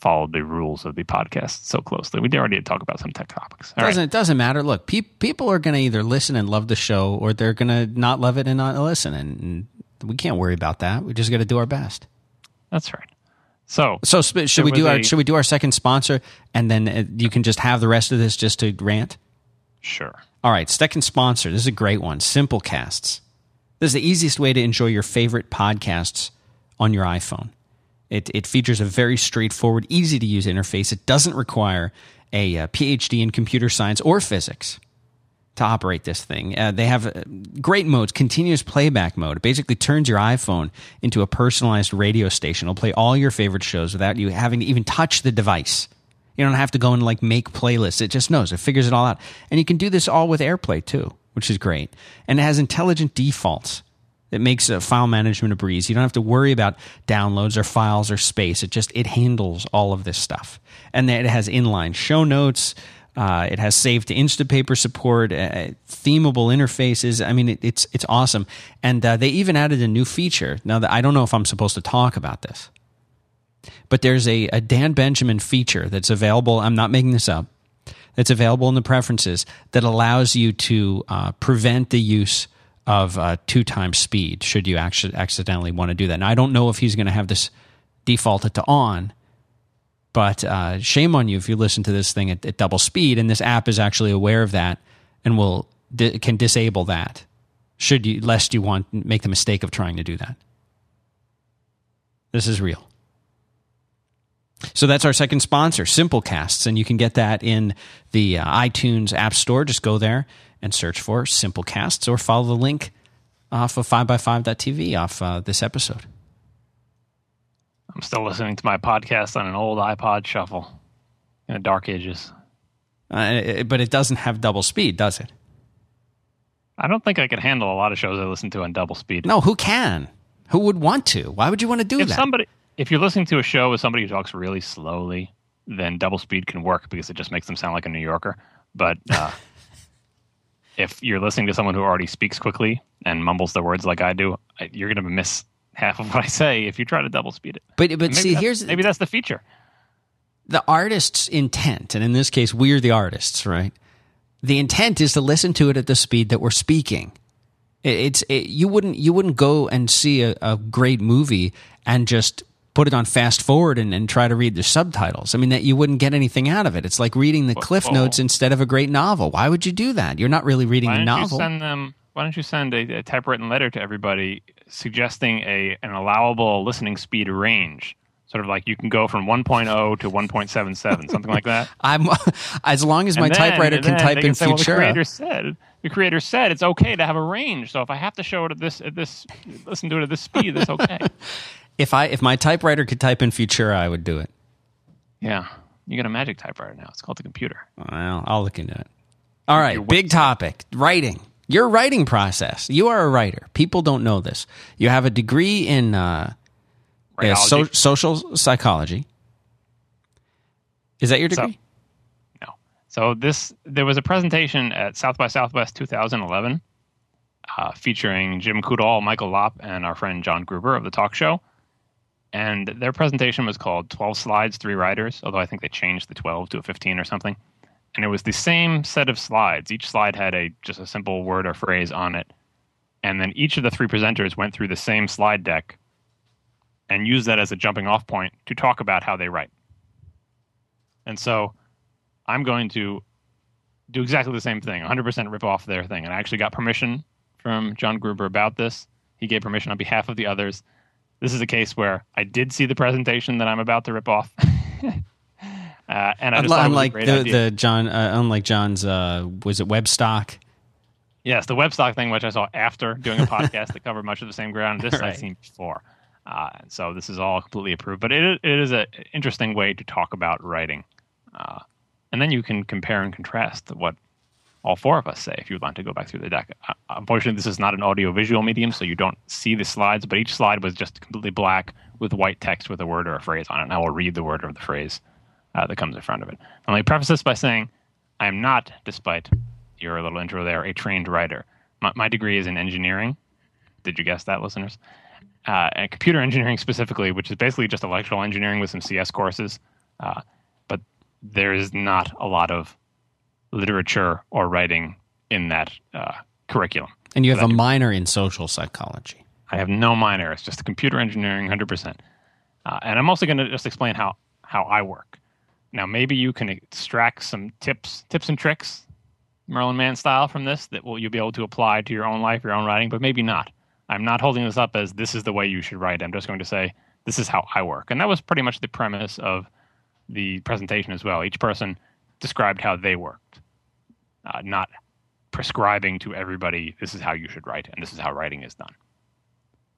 follow the rules of the podcast so closely? We already did talk about some tech topics. All doesn't right. it doesn't matter? Look, pe- people are going to either listen and love the show, or they're going to not love it and not listen, and we can't worry about that. We just got to do our best. That's right. So, so should we do our should we do our second sponsor, and then uh, you can just have the rest of this just to rant? Sure. All right, second sponsor. This is a great one. Simplecasts. This is the easiest way to enjoy your favorite podcasts on your iPhone. It, it features a very straightforward, easy to use interface. It doesn't require a, a uh, PhD in computer science or physics to operate this thing. Uh, they have uh, great modes, continuous playback mode. It basically turns your iPhone into a personalized radio station. It'll play all your favorite shows without you having to even touch the device. You don't have to go and like make playlists. It just knows. It figures it all out. And you can do this all with AirPlay too, which is great. And it has intelligent defaults. It makes uh, file management a breeze. You don't have to worry about downloads or files or space. It just it handles all of this stuff. And it has inline show notes, uh, it has save to Instapaper support, uh, themable interfaces. I mean, it, it's it's awesome. And uh, they even added a new feature. Now, that I don't know if I'm supposed to talk about this, but there's a, a Dan Benjamin feature that's available. I'm not making this up. That's available in the preferences that allows you to uh, prevent the use of uh, two times speed should you actually accidentally want to do that. Now, I don't know if he's going to have this defaulted to on but uh, shame on you if you listen to this thing at, at, double speed, and this app is actually aware of that and will di- can disable that. Should you, lest you want make the mistake of trying to do that. This is real. So that's our second sponsor, Simplecasts, and you can get that in the uh, iTunes App Store. Just go there and search for Simplecasts, or follow the link off of 5by5.tv off uh, this episode. I'm still listening to my podcast on an old iPod Shuffle in the dark ages. Uh, but it doesn't have double speed, does it? I don't think I could handle a lot of shows I listen to on double speed. No, who can? Who would want to? Why would you want to do if that? Somebody, if you're listening to a show with somebody who talks really slowly, then double speed can work because it just makes them sound like a New Yorker. But uh, if you're listening to someone who already speaks quickly and mumbles their words like I do, you're going to miss half of what I say if you try to double speed it. But but see, here's maybe that's the feature. The artist's intent, and in this case, we're the artists, right? The intent is to listen to it at the speed that we're speaking. It's it, you wouldn't you wouldn't go and see a, a, great movie and just put it on fast forward and, and try to read the subtitles. I mean that you wouldn't get anything out of it. It's like reading the cliff notes instead of a great novel. Why would you do that? You're not really reading Why the novel. send them why don't you send a, a, typewritten letter to everybody suggesting a an allowable listening speed range? Sort of like you can go from 1.0 to 1.77, something like that. I'm as long as my then, typewriter can type in say, Futura. Well, the creator said the creator said it's okay to have a range. So if I have to show it at this at this listen to it at this speed, it's okay. if I if my typewriter could type in Futura, I would do it. Yeah, you got a magic typewriter now. It's called the computer. Well, I'll look into it. All right, big topic: writing your writing process. You are a writer. People don't know this. You have a degree in uh, uh, so, social psychology. Is that your degree? So, no. So this there was a presentation at South by Southwest 2011 uh, featuring Jim Coudal, Michael Lopp, and our friend John Gruber of the talk show. And their presentation was called 12 Slides, Three Writers, although I think they changed the 12 to a 15 or something. And it was the same set of slides. Each slide had a just a simple word or phrase on it. And then each of the three presenters went through the same slide deck and used that as a jumping off point to talk about how they write. And so I'm going to do exactly the same thing 100% rip off their thing. And I actually got permission from John Gruber about this. He gave permission on behalf of the others. This is a case where I did see the presentation that I'm about to rip off. uh, and I just unlike the, the John, uh, unlike John's, uh, was it WebStock? Yes, the WebStock thing, which I saw after doing a podcast that covered much of the same ground. This right. I've seen before. Uh, so this is all completely approved. But it, it is an interesting way to talk about writing. Uh, and then you can compare and contrast what all four of us say if you would like to go back through the deck. Uh, unfortunately, this is not an audio visual medium, so you don't see the slides, but each slide was just completely black with white text with a word or a phrase on it. And I will read the word or the phrase uh, that comes in front of it. And let me preface this by saying I am not, despite your little intro there, a trained writer. My, my degree is in engineering. Did you guess that, listeners? Uh, and computer engineering specifically, which is basically just electrical engineering with some CS courses. Uh, but there is not a lot of literature or writing in that uh, curriculum. And you have a minor in social psychology. I have no minor. It's just computer engineering, 100%. Uh, and I'm also going to just explain how, how I work. Now, maybe you can extract some tips, tips and tricks, Merlin Mann style, from this that will you'll be able to apply to your own life, your own writing, but maybe not. I'm not holding this up as this is the way you should write. I'm just going to say this is how I work, and that was pretty much the premise of the presentation as well. Each person described how they worked uh, not prescribing to everybody this is how you should write and this is how writing is done.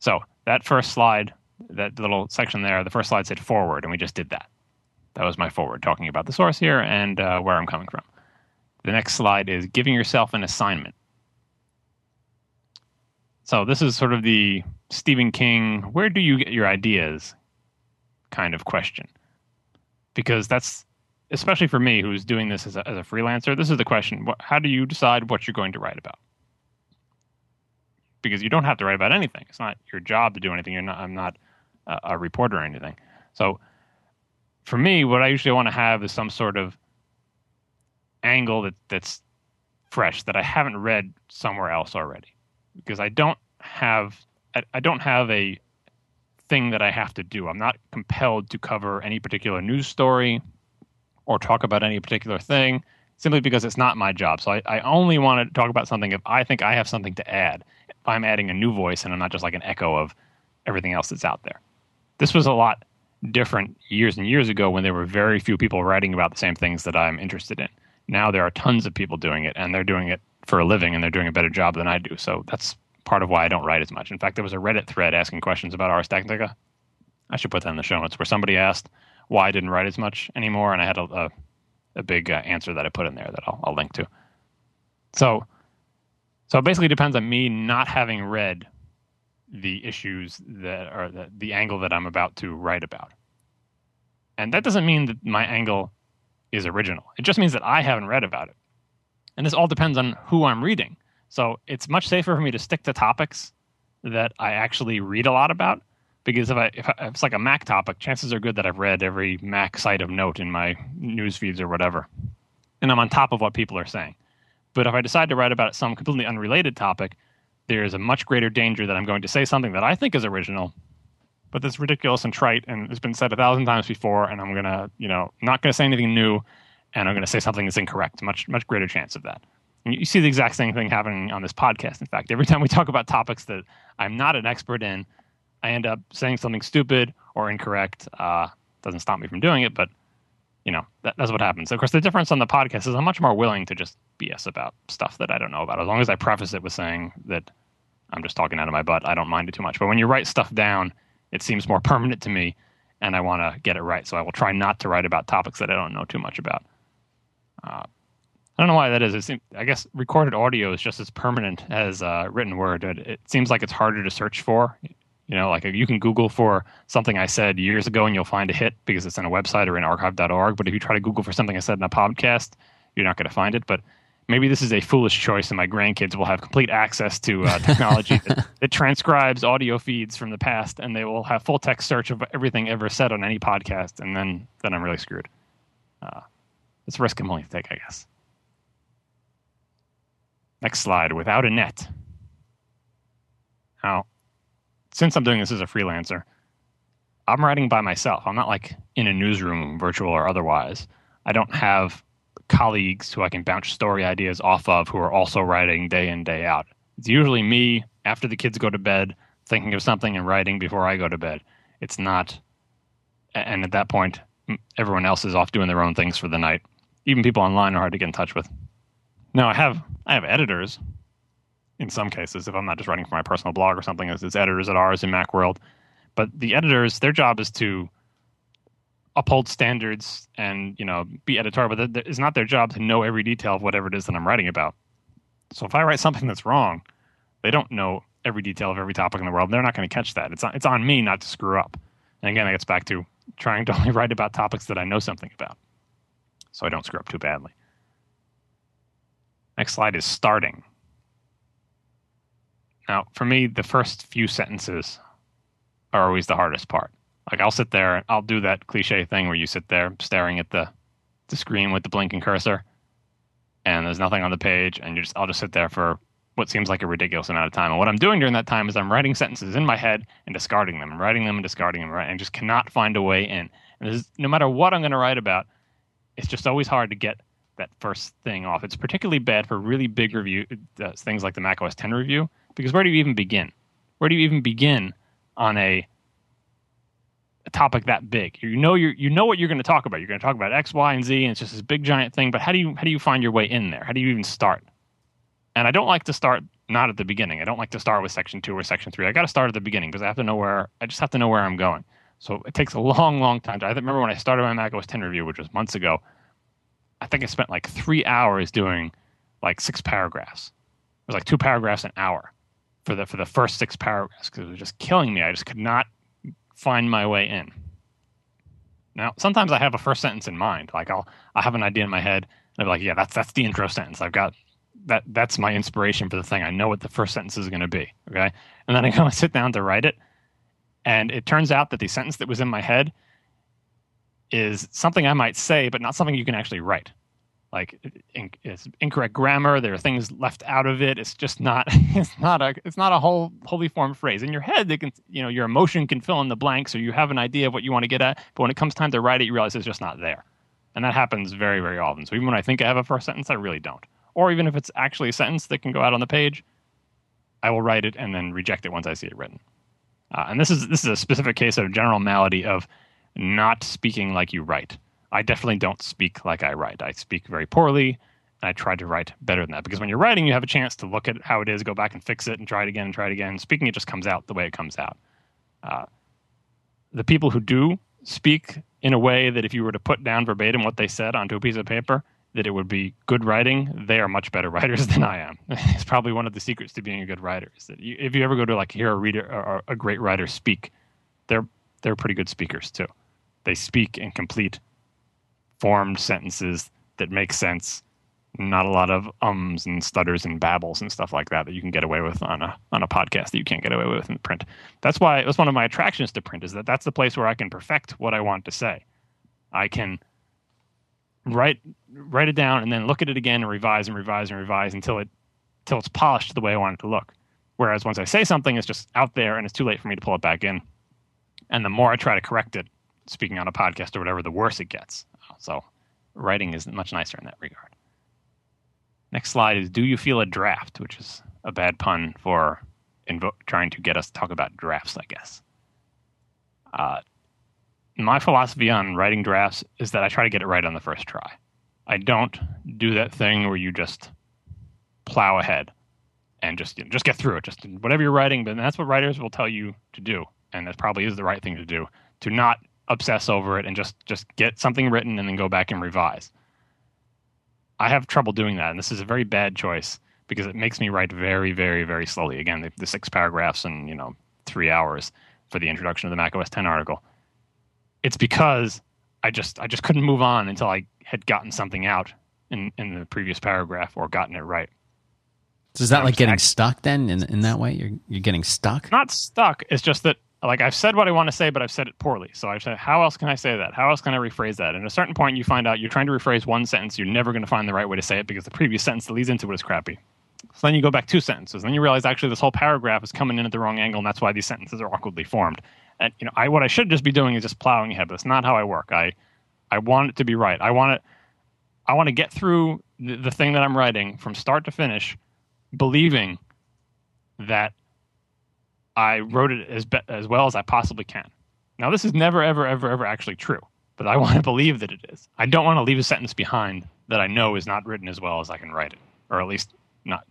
So that first slide, that little section there, the first slide said forward, and we just did that. That was my forward, talking about the source here and uh, where I'm coming from. The next slide is giving yourself an assignment. So this is sort of the Stephen King, where do you get your ideas kind of question. Because that's especially for me who's doing this as a, as a freelancer, this is the question: How do you decide what you're going to write about? Because you don't have to write about anything. It's not your job to do anything. You're not. I'm not a, a reporter or anything. So, for me, what I usually want to have is some sort of angle that that's fresh that I haven't read somewhere else already. Because I don't have I, I don't have a thing that I have to do. I'm not compelled to cover any particular news story or talk about any particular thing simply because it's not my job. So I, I only want to talk about something if I think I have something to add. If I'm adding a new voice and I'm not just like an echo of everything else that's out there. This was a lot different years and years ago when there were very few people writing about the same things that I'm interested in. Now there are tons of people doing it and they're doing it for a living and they're doing a better job than I do. So that's part of why I don't write as much. In fact, there was a Reddit thread asking questions about Ars Technica. I should put that in the show notes where somebody asked, why I didn't write as much anymore, and I had a a, a big uh, answer that I put in there that I'll, I'll link to. So, so it basically depends on me not having read the issues that are the, the angle that I'm about to write about. And that doesn't mean that my angle is original. It just means that I haven't read about it. And this all depends on who I'm reading. So it's much safer for me to stick to topics that I actually read a lot about because if, I, if, I, if it's like a Mac topic, chances are good that I've read every Mac site of note in my news feeds or whatever, and I'm on top of what people are saying. But if I decide to write about some completely unrelated topic, there is a much greater danger that I'm going to say something that I think is original, but that's ridiculous and trite and it's been said a thousand times before, and I'm gonna, you know, not gonna say anything new, and I'm gonna say something that's incorrect. Much much greater chance of that. And you see the exact same thing happening on this podcast. In fact, every time we talk about topics that I'm not an expert in, I end up saying something stupid or incorrect. Uh, doesn't stop me from doing it, but you know that, that's what happens. Of course, the difference on the podcast is I'm much more willing to just BS about stuff that I don't know about, as long as I preface it with saying that I'm just talking out of my butt. I don't mind it too much. But when you write stuff down, it seems more permanent to me, and I want to get it right. So I will try not to write about topics that I don't know too much about. Uh, I don't know why that is. It seems, I guess recorded audio is just as permanent as uh, written word. It, it, seems like it's harder to search for You know, like you can Google for something I said years ago and you'll find a hit because it's on a website or in archive.org. But if you try to Google for something I said in a podcast, you're not going to find it. But maybe this is a foolish choice and my grandkids will have complete access to uh, technology that, that, transcribes audio feeds from the past and they will have full text search of everything ever said on any podcast. And then, then I'm really screwed. Uh, it's a risk I'm willing to take, I guess. Next slide. Without a net. Now, since I'm doing this as a freelancer, I'm writing by myself. I'm not like in a newsroom, virtual or otherwise. I don't have colleagues who I can bounce story ideas off of who are also writing day in, day out. It's usually me after the kids go to bed thinking of something and writing before I go to bed. It's not, and at that point, everyone else is off doing their own things for the night. Even people online are hard to get in touch with. Now I have I have editors in some cases if I'm not just writing for my personal blog or something. As it's editors at Ars in MacWorld, but the editors their job is to uphold standards and you know be editorial, but it's not their job to know every detail of whatever it is that I'm writing about. So if I write something that's wrong, they don't know every detail of every topic in the world. They're not going to catch that. It's on, it's on me not to screw up. And again, that gets back to trying to only write about topics that I know something about, so I don't screw up too badly. Next slide is starting. Now, for me, the first few sentences are always the hardest part. Like I'll sit there, I'll do that cliche thing where you sit there staring at the the screen with the blinking cursor, and there's nothing on the page, and you just I'll just sit there for what seems like a ridiculous amount of time. And what I'm doing during that time is I'm writing sentences in my head and discarding them, I'm writing them and discarding them, right? And just cannot find a way in. And no matter what I'm going to write about, it's just always hard to get that first thing off. It's particularly bad for really big review uh, things like the Mac OS 10 review because where do you even begin? Where do you even begin on a a topic that big. You know you you know what you're going to talk about. You're going to talk about X, Y, and Z, and it's just this big giant thing. But how do you how do you find your way in there? How do you even start? And I don't like to start not at the beginning. I don't like to start with section two or section three. I got to start at the beginning because I have to know where I just have to know where I'm going. So it takes a long, long time. I remember when I started my Mac OS 10 review, which was months ago. I think I spent like three hours doing like six paragraphs. It was like two paragraphs an hour for the for the first six paragraphs because it was just killing me. I just could not find my way in. Now, sometimes I have a first sentence in mind. Like I'll I have an idea in my head, and I'm like, yeah, that's that's the intro sentence. I've got that that's my inspiration for the thing. I know what the first sentence is going to be. Okay, and then I go and sit down to write it, and it turns out that the sentence that was in my head is something I might say, but not something you can actually write like it's incorrect grammar. There are things left out of it. It's just not it's not a it's not a whole wholly formed phrase. In your head they can you know your emotion can fill in the blanks or you have an idea of what you want to get at but when it comes time to write it you realize it's just not there. And that happens very very often. So even when i think i have a first sentence i really don't. Or even if it's actually a sentence that can go out on the page i will write it and then reject it once i see it written. Uh, and this is this is a specific case of general malady of not speaking like you write I definitely don't speak like I write. I speak very poorly. And I try to write better than that because when you're writing, you have a chance to look at how it is, go back and fix it, and try it again and try it again. Speaking, it just comes out the way it comes out. Uh, the people who do speak in a way that if you were to put down verbatim what they said onto a piece of paper, that it would be good writing, they are much better writers than I am. it's probably one of the secrets to being a good writer. Is that you, if you ever go to like hear a reader or a great writer speak, they're they're pretty good speakers too. They speak in complete formed sentences that make sense. Not a lot of ums and stutters and babbles and stuff like that that you can get away with on a on a podcast that you can't get away with in print. That's why that's one of my attractions to print is that that's the place where I can perfect what I want to say. I can write write it down and then look at it again and revise and revise and revise until it until it's polished the way I want it to look. Whereas once I say something, it's just out there and it's too late for me to pull it back in. And the more I try to correct it, speaking on a podcast or whatever, the worse it gets. So writing is much nicer in that regard. Next slide is Do you feel a draft? Which is a bad pun for invo- trying to get us to talk about drafts, I guess. Uh, my philosophy on writing drafts is that I try to get it right on the first try. I don't do that thing where you just plow ahead and just you know, just get through it. Just whatever you're writing, but that's what writers will tell you to do, and that probably is the right thing to do. To not obsess over it and just just get something written and then go back and revise. I have trouble doing that, and this is a very bad choice because it makes me write very, very, very slowly. Again, the, the six paragraphs and you know three hours for the introduction of the Mac OS 10 article. It's because I just I just couldn't move on until I had gotten something out in in the previous paragraph or gotten it right. So is that like getting stuck then in in that way? You're you're getting stuck? Not stuck. It's just that like I've said what I want to say, but I've said it poorly. So I've said, how else can I say that? How else can I rephrase that? And at a certain point, you find out you're trying to rephrase one sentence, you're never going to find the right way to say it because the previous sentence that leads into it is crappy. So then you go back two sentences, and then you realize actually this whole paragraph is coming in at the wrong angle, and that's why these sentences are awkwardly formed. And you know, I what I should just be doing is just plowing ahead. That's not how I work. I I want it to be right. I want it. I want to get through the thing that I'm writing from start to finish, believing that I wrote it as be- as well as I possibly can. Now, this is never, ever, ever, ever actually true, but I want to believe that it is. I don't want to leave a sentence behind that I know is not written as well as I can write it, or at least not.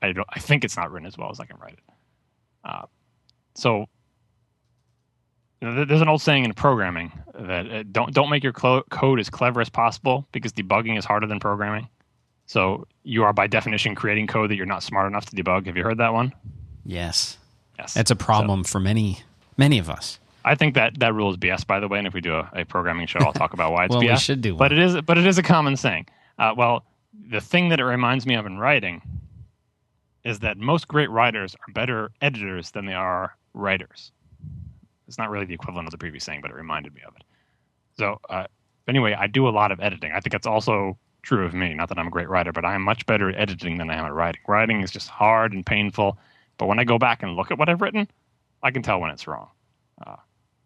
I don't. I think it's not written as well as I can write it. Uh, so there's an old saying in programming that uh, don't don't make your clo- code as clever as possible because debugging is harder than programming. So you are by definition creating code that you're not smart enough to debug. Have you heard that one? Yes. Yes. That's a problem so, for many many of us. I think that that rule is BS, by the way. And if we do a, a programming show, I'll talk about why it's well, BS. We should do one. But it is but it is a common saying. Uh, well, the thing that it reminds me of in writing is that most great writers are better editors than they are writers. It's not really the equivalent of the previous saying, but it reminded me of it. So, uh, anyway, I do a lot of editing. I think that's also true of me. Not that I'm a great writer, but I am much better at editing than I am at writing. Writing is just hard and painful. But when I go back and look at what I've written, I can tell when it's wrong. Uh,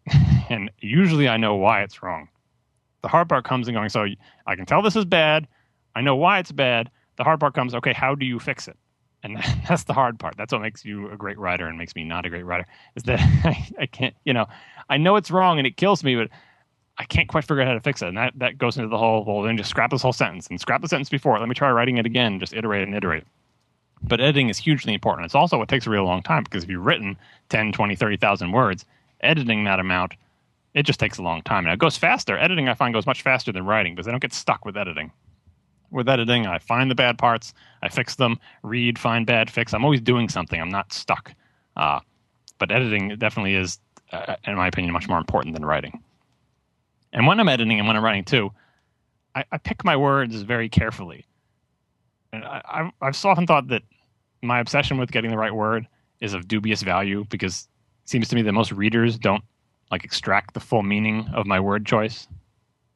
and usually I know why it's wrong. The hard part comes in going, so I can tell this is bad. I know why it's bad. The hard part comes, okay, how do you fix it? and that's the hard part. That's what makes you a great writer and makes me not a great writer. Is that I, I, can't, you know, I know it's wrong and it kills me, but I can't quite figure out how to fix it. And that that goes into the whole well, then just scrap this whole sentence and scrap the sentence before. Let me try writing it again. Just iterate and iterate. But editing is hugely important. It's also what takes a real long time because if you've written 10, 20, 30,000 words, editing that amount, it just takes a long time. Now it goes faster. Editing I find goes much faster than writing because I don't get stuck with editing with editing. I find the bad parts, I fix them, read, find bad, fix. I'm always doing something. I'm not stuck. Uh, but editing definitely is, uh, in my opinion, much more important than writing. And when I'm editing and when I'm writing too, I, I pick my words very carefully. And I, I've so often thought that my obsession with getting the right word is of dubious value because it seems to me that most readers don't like extract the full meaning of my word choice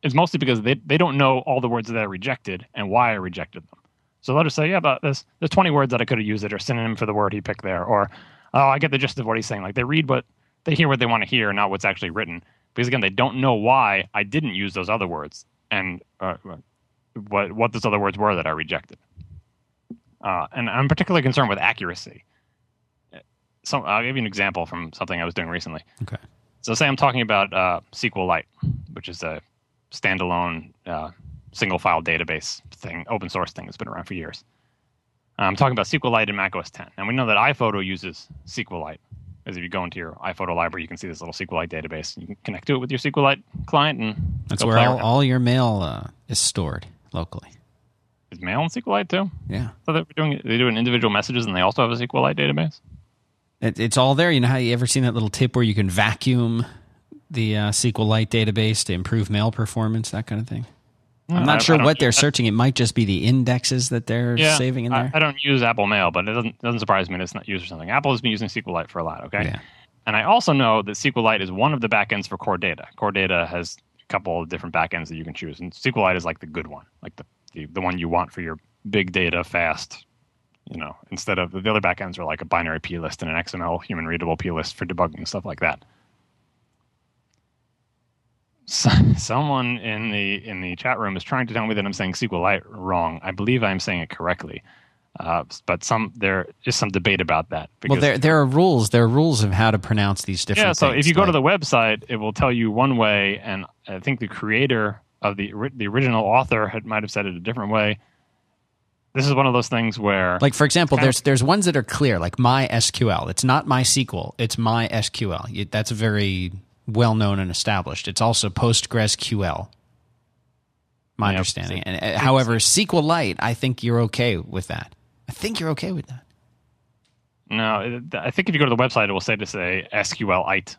It's mostly because they, they don't know all the words that I rejected and why I rejected them. So they'll just say, yeah, but there's, there's 20 words that I could have used that are synonym for the word he picked there. Or, oh, I get the gist of what he's saying. Like they read what, they hear what they want to hear, not what's actually written. Because again, they don't know why I didn't use those other words and uh, what, what those other words were that I rejected. Uh, and I'm particularly concerned with accuracy. So I'll give you an example from something I was doing recently. Okay. So say I'm talking about uh, SQLite, which is a standalone uh, single file database thing, open source thing that's been around for years. I'm talking about SQLite and macOS 10. And we know that iPhoto uses SQLite. As if you go into your iPhoto library, you can see this little SQLite database. You can connect to it with your SQLite client, and that's where all, all, your mail uh, is stored locally. Is mail in SQLite too? Yeah. So they're doing they doing individual messages, and they also have a SQLite database. It, it's all there. You know how you ever seen that little tip where you can vacuum the uh, SQLite database to improve mail performance, that kind of thing? I'm not I, sure I what they're searching. It might just be the indexes that they're yeah, saving in there. I, I, don't use Apple Mail, but it doesn't doesn't surprise me that it's not used for something. Apple has been using SQLite for a lot. Okay, yeah. and I also know that SQLite is one of the backends for Core Data. Core Data has a couple of different backends that you can choose, and SQLite is like the good one, like the the, the one you want for your big data, fast. You know, instead of the other backends are like a binary plist and an XML human readable plist for debugging and stuff like that. someone in the in the chat room is trying to tell me that I'm saying SQLite wrong. I believe I'm saying it correctly, uh, but some there is some debate about that. well, there there are rules. There are rules of how to pronounce these different. Yeah, so things, if you go to the website, it will tell you one way, and I think the creator of the the original author had, might have said it a different way. This is one of those things where, like for example, there's of, there's ones that are clear, like MySQL. It's not MySQL. It's my SQL. That's very well known and established. It's also PostgreSQL. My understanding. And uh, however, SQLite, I think you're okay with that. I think you're okay with that. No, I think if you go to the website, it will say to say SQLite.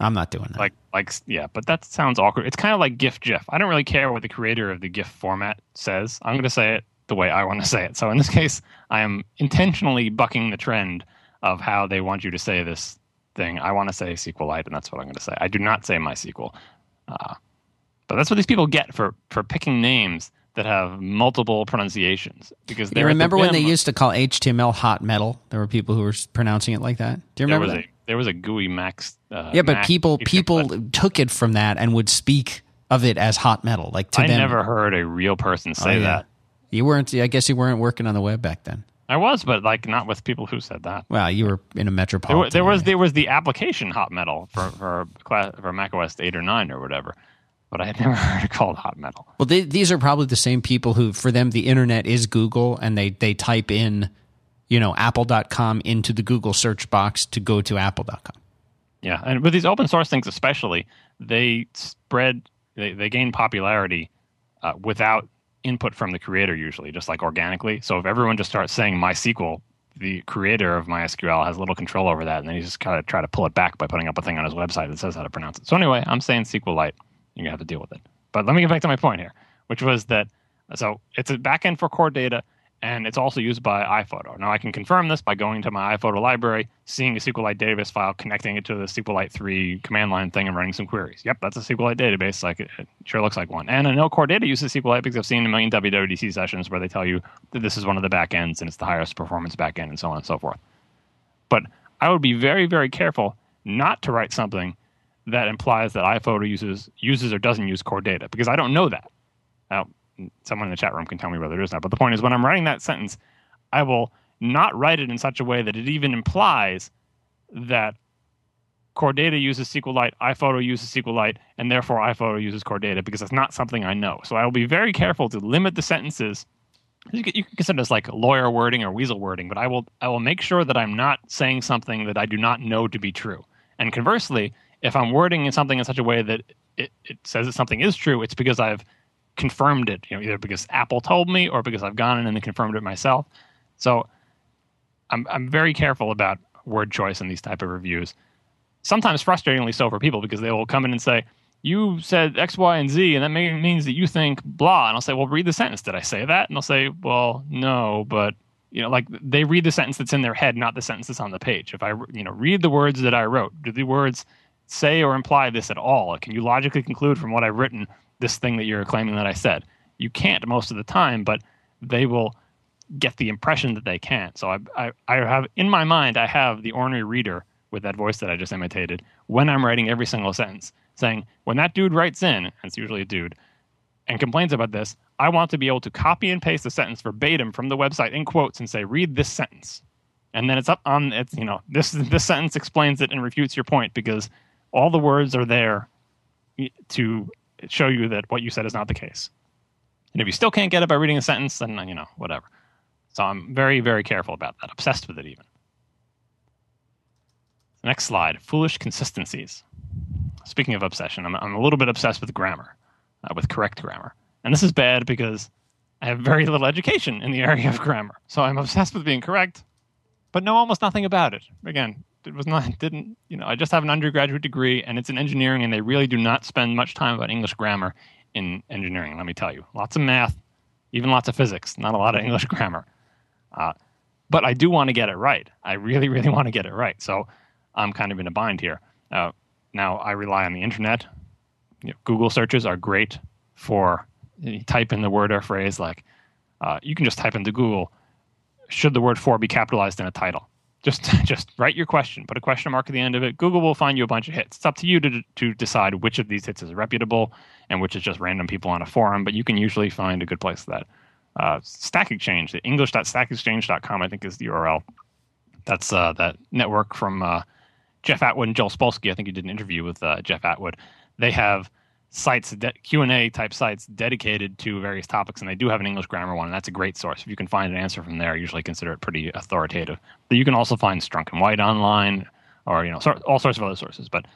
I'm not doing that. Like, like, yeah, but that sounds awkward. It's kind of like GIF GIF. I don't really care what the creator of the GIF format says. I'm going to say it the way I want to say it. So in this case, I am intentionally bucking the trend of how they want you to say this thing. I want to say SQLite, and that's what I'm going to say. I do not say MySQL. Uh, but that's what these people get for for picking names that have multiple pronunciations. Because they're at the remember when they used to call HTML hot metal? There were people who were pronouncing it like that. Do you there remember was that? There was a GUI Max. Uh, yeah, but Mac people people but took it from that and would speak of it as hot metal. Like to I them, never heard a real person say Oh, yeah. that. You weren't. I guess you weren't working on the web back then. I was, but like not with people who said that. Well, you were in a There, metropolitan. wa- there was there was the application hot metal for for class, for Mac OS eight or nine or whatever, but I had never heard it called hot metal. Well, they, these are probably the same people who, for them, the internet is Google, and they they type in, you know, Apple.com into the Google search box to go to Apple.com. Yeah, and with these open source things especially, they spread they they gain popularity uh, without input from the creator usually, just like organically. So if everyone just starts saying MySQL, the creator of MySQL has little control over that, and then he just kind of try to pull it back by putting up a thing on his website that says how to pronounce it. So anyway, I'm saying SQLite. You're gonna have to deal with it. But let me get back to my point here, which was that so it's a backend for core data, and it's also used by iPhoto. Now I can confirm this by going to my iPhoto library, seeing a SQLite database file, connecting it to the SQLite 3 command line thing, and running some queries. Yep, that's a SQLite database. Like it, sure looks like one. And I know core data uses SQLite because I've seen a million WWDC sessions where they tell you that this is one of the backends and it's the highest performance backend and so on and so forth. But I would be very, very careful not to write something that implies that iPhoto uses uses or doesn't use core data because I don't know that. Now, someone in the chat room can tell me whether it is not. But the point is, when I'm writing that sentence, I will not write it in such a way that it even implies that core data uses SQLite, iPhoto uses SQLite, and therefore iPhoto uses core data because it's not something I know. So I will be very careful to limit the sentences. You can, you can consider this like lawyer wording or weasel wording, but I will I will make sure that I'm not saying something that I do not know to be true. And conversely, if I'm wording in something in such a way that it, it says that something is true, it's because I've confirmed it, you know, either because Apple told me or because I've gone in and confirmed it myself. So I'm I'm very careful about word choice in these type of reviews. Sometimes frustratingly so for people because they will come in and say, "You said X, Y, and Z, and that may, means that you think blah." And I'll say, "Well, read the sentence. Did I say that?" And they'll say, "Well, no, but." You know, like they read the sentence that's in their head, not the sentence that's on the page. If I, you know, read the words that I wrote, do the words say or imply this at all? Can you logically conclude from what I've written this thing that you're claiming that I said? You can't most of the time, but they will get the impression that they can't. So I, I, I have in my mind, I have the ornery reader with that voice that I just imitated when I'm writing every single sentence, saying when that dude writes in, and it's usually a dude, and complains about this, I want to be able to copy and paste the sentence verbatim from the website in quotes and say, read this sentence. And then it's up on it's you know this this sentence explains it and refutes your point because all the words are there to show you that what you said is not the case. And if you still can't get it by reading a sentence, then you know whatever. So I'm very very careful about that. Obsessed with it even. Next slide: foolish consistencies. Speaking of obsession, I'm I'm a little bit obsessed with grammar, uh, with correct grammar, and this is bad because I have very little education in the area of grammar. So I'm obsessed with being correct, but know almost nothing about it. Again, it was not didn't you know I just have an undergraduate degree and it's in engineering and they really do not spend much time about English grammar in engineering. Let me tell you, lots of math, even lots of physics, not a lot of English grammar. Uh, but I do want to get it right. I really, really want to get it right. So I'm kind of in a bind here. Uh, now I rely on the internet. You know, Google searches are great for you type in the word or phrase like uh, you can just type into Google should the word for be capitalized in a title just just write your question put a question mark at the end of it. Google will find you a bunch of hits. It's up to you to, to decide which of these hits is reputable and which is just random people on a forum but you can usually find a good place for that. Uh, stack exchange the english.stackexchange.com i think is the url that's uh, that network from uh, jeff atwood and joel spolsky. I think you did an interview with uh, jeff atwood. They have sites de- q&a type sites dedicated to various topics and they do have an english grammar one and that's a great source if you can find an answer from there I usually consider it pretty authoritative but you can also find strunk and white online or you know all sorts of other sources but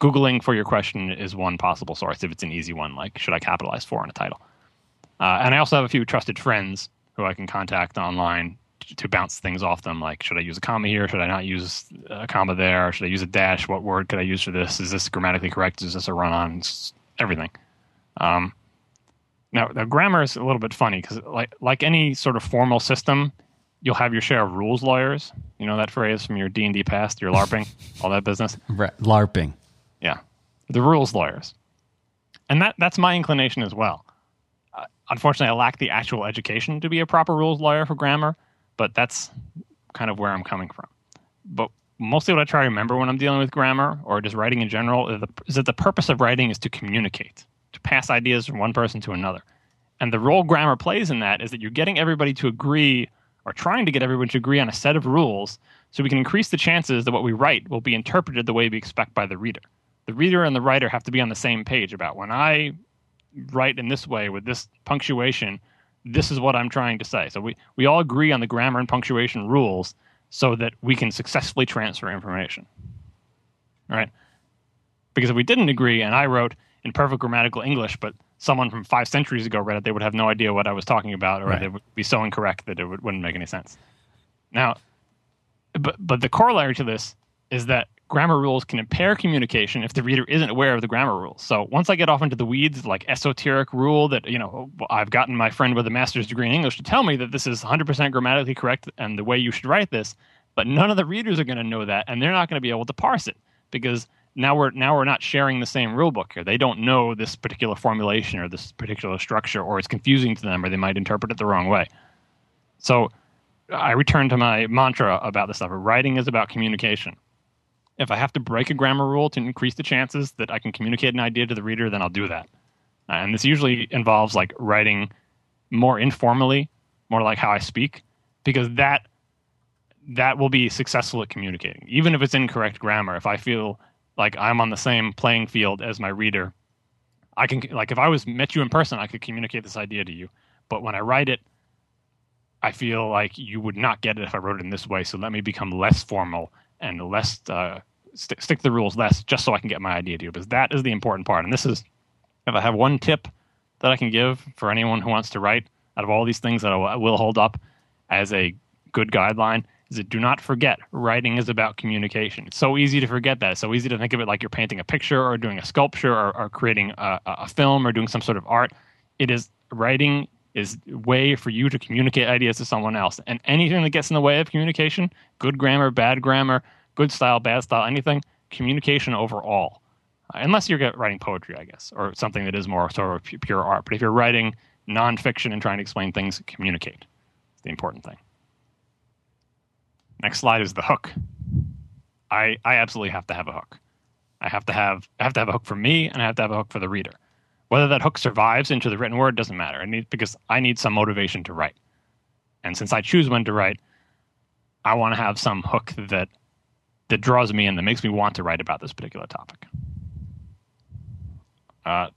googling for your question is one possible source if it's an easy one like should i capitalize for in a title uh, and i also have a few trusted friends who i can contact online to bounce things off them. Like, should I use a comma here? Should I not use a comma there? Should I use a dash? What word could I use for this? Is this grammatically correct? Is this a run on? Everything. Um, now, the grammar is a little bit funny because, like, like any sort of formal system, you'll have your share of rules lawyers. You know that phrase from your D and D past, your LARPing, all that business. Right. LARPing. Yeah, the rules lawyers, and that that's my inclination as well. Uh, unfortunately, I lack the actual education to be a proper rules lawyer for grammar, but that's kind of where I'm coming from. But mostly what I try to remember when I'm dealing with grammar or just writing in general is, that the purpose of writing is to communicate, to pass ideas from one person to another. And the role grammar plays in that is that you're getting everybody to agree or trying to get everyone to agree on a set of rules so we can increase the chances that what we write will be interpreted the way we expect by the reader. The reader and the writer have to be on the same page about when I write in this way with this punctuation, this is what I'm trying to say. So we, we all agree on the grammar and punctuation rules so that we can successfully transfer information. All right? Because if we didn't agree and I wrote in perfect grammatical English, but someone from five centuries ago read it, they would have no idea what I was talking about, or right. it would be so incorrect that it would, wouldn't make any sense. Now, but but the corollary to this is that grammar rules can impair communication if the reader isn't aware of the grammar rules. So once I get off into the weeds, like esoteric rule that, you know, I've gotten my friend with a master's degree in English to tell me that this is 100% grammatically correct and the way you should write this, but none of the readers are going to know that and they're not going to be able to parse it because now we're now we're not sharing the same rule book here. They don't know this particular formulation or this particular structure or it's confusing to them or they might interpret it the wrong way. So I return to my mantra about this stuff. Writing is about communication if I have to break a grammar rule to increase the chances that I can communicate an idea to the reader, then I'll do that. Uh, and this usually involves like writing more informally, more like how I speak, because that that will be successful at communicating. Even if it's incorrect grammar, if I feel like I'm on the same playing field as my reader, I can like if I was met you in person, I could communicate this idea to you. But when I write it, I feel like you would not get it if I wrote it in this way. So let me become less formal and less uh, st- stick to the rules less, just so I can get my idea to you. Because that is the important part. And this is, if I have one tip that I can give for anyone who wants to write, out of all these things that I will hold up as a good guideline, is that do not forget writing is about communication. It's so easy to forget that. It's so easy to think of it like you're painting a picture or doing a sculpture or, or creating a, a film or doing some sort of art. It is writing is way for you to communicate ideas to someone else. And anything that gets in the way of communication, good grammar, bad grammar, good style, bad style, anything, communication overall. Uh, unless you're writing poetry, I guess, or something that is more sort of pure art. But if you're writing nonfiction and trying to explain things, communicate. It's the important thing. Next slide is the hook. I I absolutely have to have a hook. I have to have I have to have a hook for me, and I have to have a hook for the reader. Whether that hook survives into the written word doesn't matter. I need because I need some motivation to write. And since I choose when to write, I want to have some hook that that draws me in, that makes me want to write about this particular topic. Uh,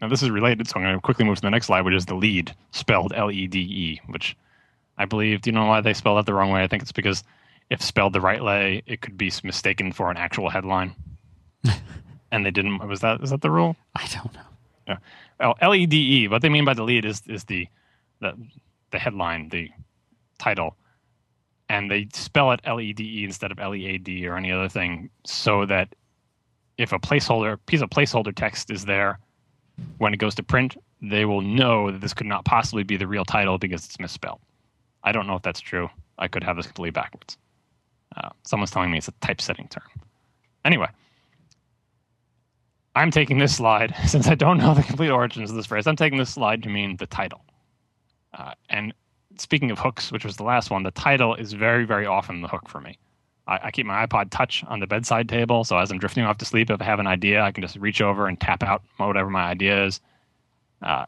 now this is related, so I'm going to quickly move to the next slide, which is the lead, spelled L-E-D-E, which I believe. Do you know why they spell that the wrong way? I think it's because if spelled the right way, it could be mistaken for an actual headline. and they didn't. Was that is that the rule? I don't know. Yeah. L E D E. What they mean by the lead is is the the the headline, the title, and they spell it L E D E instead of L E A D or any other thing, so that if a placeholder piece of placeholder text is there when it goes to print, they will know that this could not possibly be the real title because it's misspelled. I don't know if that's true. I could have this completely backwards. Uh, someone's telling me it's a typesetting term. Anyway, I'm taking this slide, since I don't know the complete origins of this phrase, I'm taking this slide to mean the title. Uh, and speaking of hooks, which was the last one, the title is very, very often the hook for me. I, I, keep my iPod Touch on the bedside table, so as I'm drifting off to sleep, if I have an idea, I can just reach over and tap out whatever my idea is. Uh,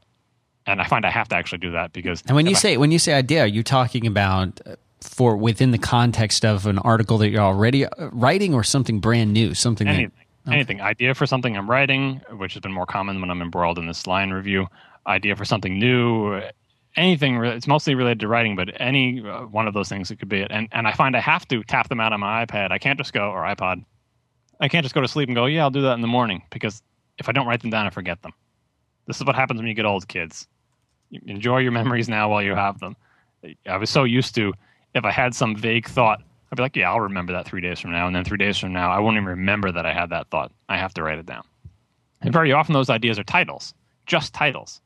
and I find I have to actually do that because. And when you I, say when you say idea, are you talking about uh, for within the context of an article that you're already uh, writing, or something brand new, something anything. That, Okay. Anything. Idea for something I'm writing, which has been more common when I'm embroiled in this Lion review. Idea for something new. Anything. It's mostly related to writing, but any uh, one of those things it could be it. And and I find I have to tap them out on my iPad. I can't just go or iPod. I can't just go to sleep and go, yeah, I'll do that in the morning because if I don't write them down, I forget them. This is what happens when you get old, kids. enjoy your memories now while you have them. I was so used to if I had some vague thought, I'd be like, yeah, I'll remember that three days from now. And then three days from now, I won't even remember that I had that thought. I have to write it down. And very often those ideas are titles, just titles.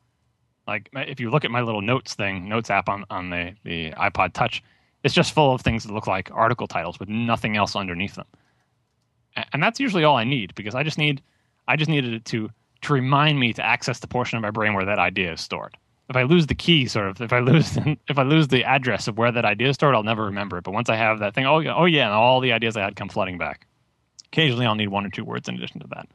Like if you look at my little notes thing, notes app on, on the, the iPod Touch, it's just full of things that look like article titles with nothing else underneath them. And that's usually all I need because I just need I just needed it to to remind me to access the portion of my brain where that idea is stored. If I lose the key, sort of, if I lose if I lose the address of where that idea is stored, I'll never remember it. But once I have that thing, oh yeah, oh yeah, and all the ideas I had come flooding back. Occasionally, I'll need one or two words in addition to that.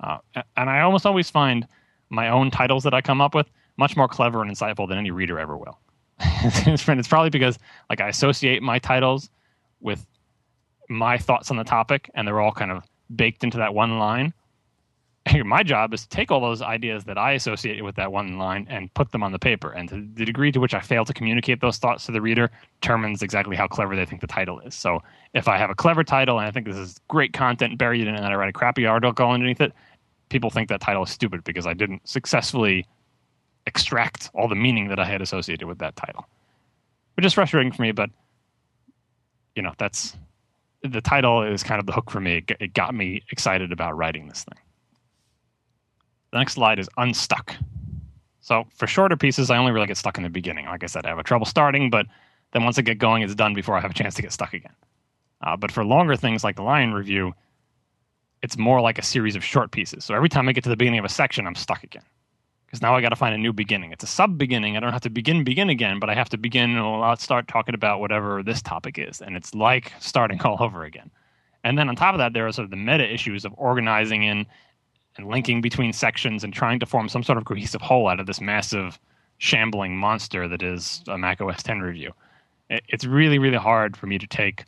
Uh, and I almost always find my own titles that I come up with much more clever and insightful than any reader ever will. it's probably because like I associate my titles with my thoughts on the topic, and they're all kind of baked into that one line. My job is to take all those ideas that I associate with that one line and put them on the paper. And to the degree to which I fail to communicate those thoughts to the reader determines exactly how clever they think the title is. So if I have a clever title and I think this is great content buried in it, and I write a crappy article underneath it, people think that title is stupid because I didn't successfully extract all the meaning that I had associated with that title, which is frustrating for me. But you know, that's the title is kind of the hook for me. It got me excited about writing this thing. The next slide is unstuck. So for shorter pieces, I only really get stuck in the beginning. Like I said, I have a trouble starting, but then once I get going, it's done before I have a chance to get stuck again. Uh, but for longer things like the Lion review, it's more like a series of short pieces. So every time I get to the beginning of a section, I'm stuck again because now I got to find a new beginning. It's a sub beginning. I don't have to begin begin again, but I have to begin. Well, I'll start talking about whatever this topic is, and it's like starting all over again. And then on top of that, there are sort of the meta issues of organizing in and linking between sections and trying to form some sort of cohesive whole out of this massive shambling monster that is a Mac OS 10 review. It's really, really hard for me to take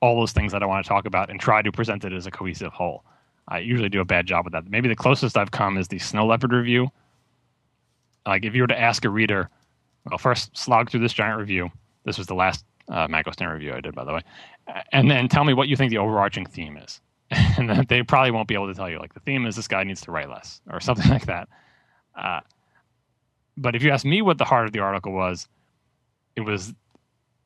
all those things that I want to talk about and try to present it as a cohesive whole. I usually do a bad job with that. Maybe the closest I've come is the Snow Leopard review, like if you were to ask a reader, well, first slog through this giant review. This was the last uh, Mac OS 10 review I did, by the way, and then tell me what you think the overarching theme is. and they probably won't be able to tell you. Like the theme is this guy needs to write less or something like that. Uh, but if you ask me what the heart of the article was, it was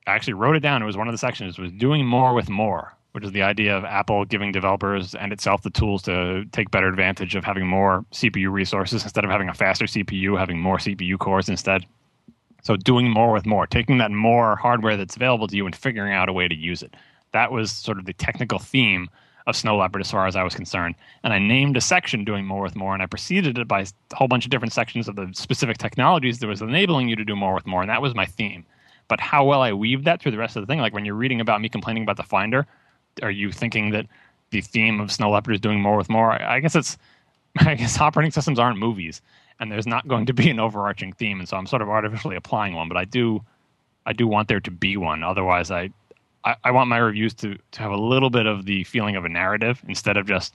I actually wrote it down. It was one of the sections. Was doing more with more which is the idea of Apple giving developers and itself the tools to take better advantage of having more CPU resources instead of having a faster CPU, having more CPU cores instead. So doing more with more, taking that more hardware that's available to you and figuring out a way to use it. That was sort of the technical theme of Snow Leopard as far as I was concerned. And I named a section doing more with more, and I preceded it by a whole bunch of different sections of the specific technologies that was enabling you to do more with more, and that was my theme. But how well I weave that through the rest of the thing, like when you're reading about me complaining about the Finder, are you thinking that the theme of Snow Leopard is doing more with more? I guess it's I guess operating systems aren't movies, and there's not going to be an overarching theme, and so I'm sort of artificially applying one. But I do I do want there to be one. Otherwise, I I, want my reviews to to have a little bit of the feeling of a narrative instead of just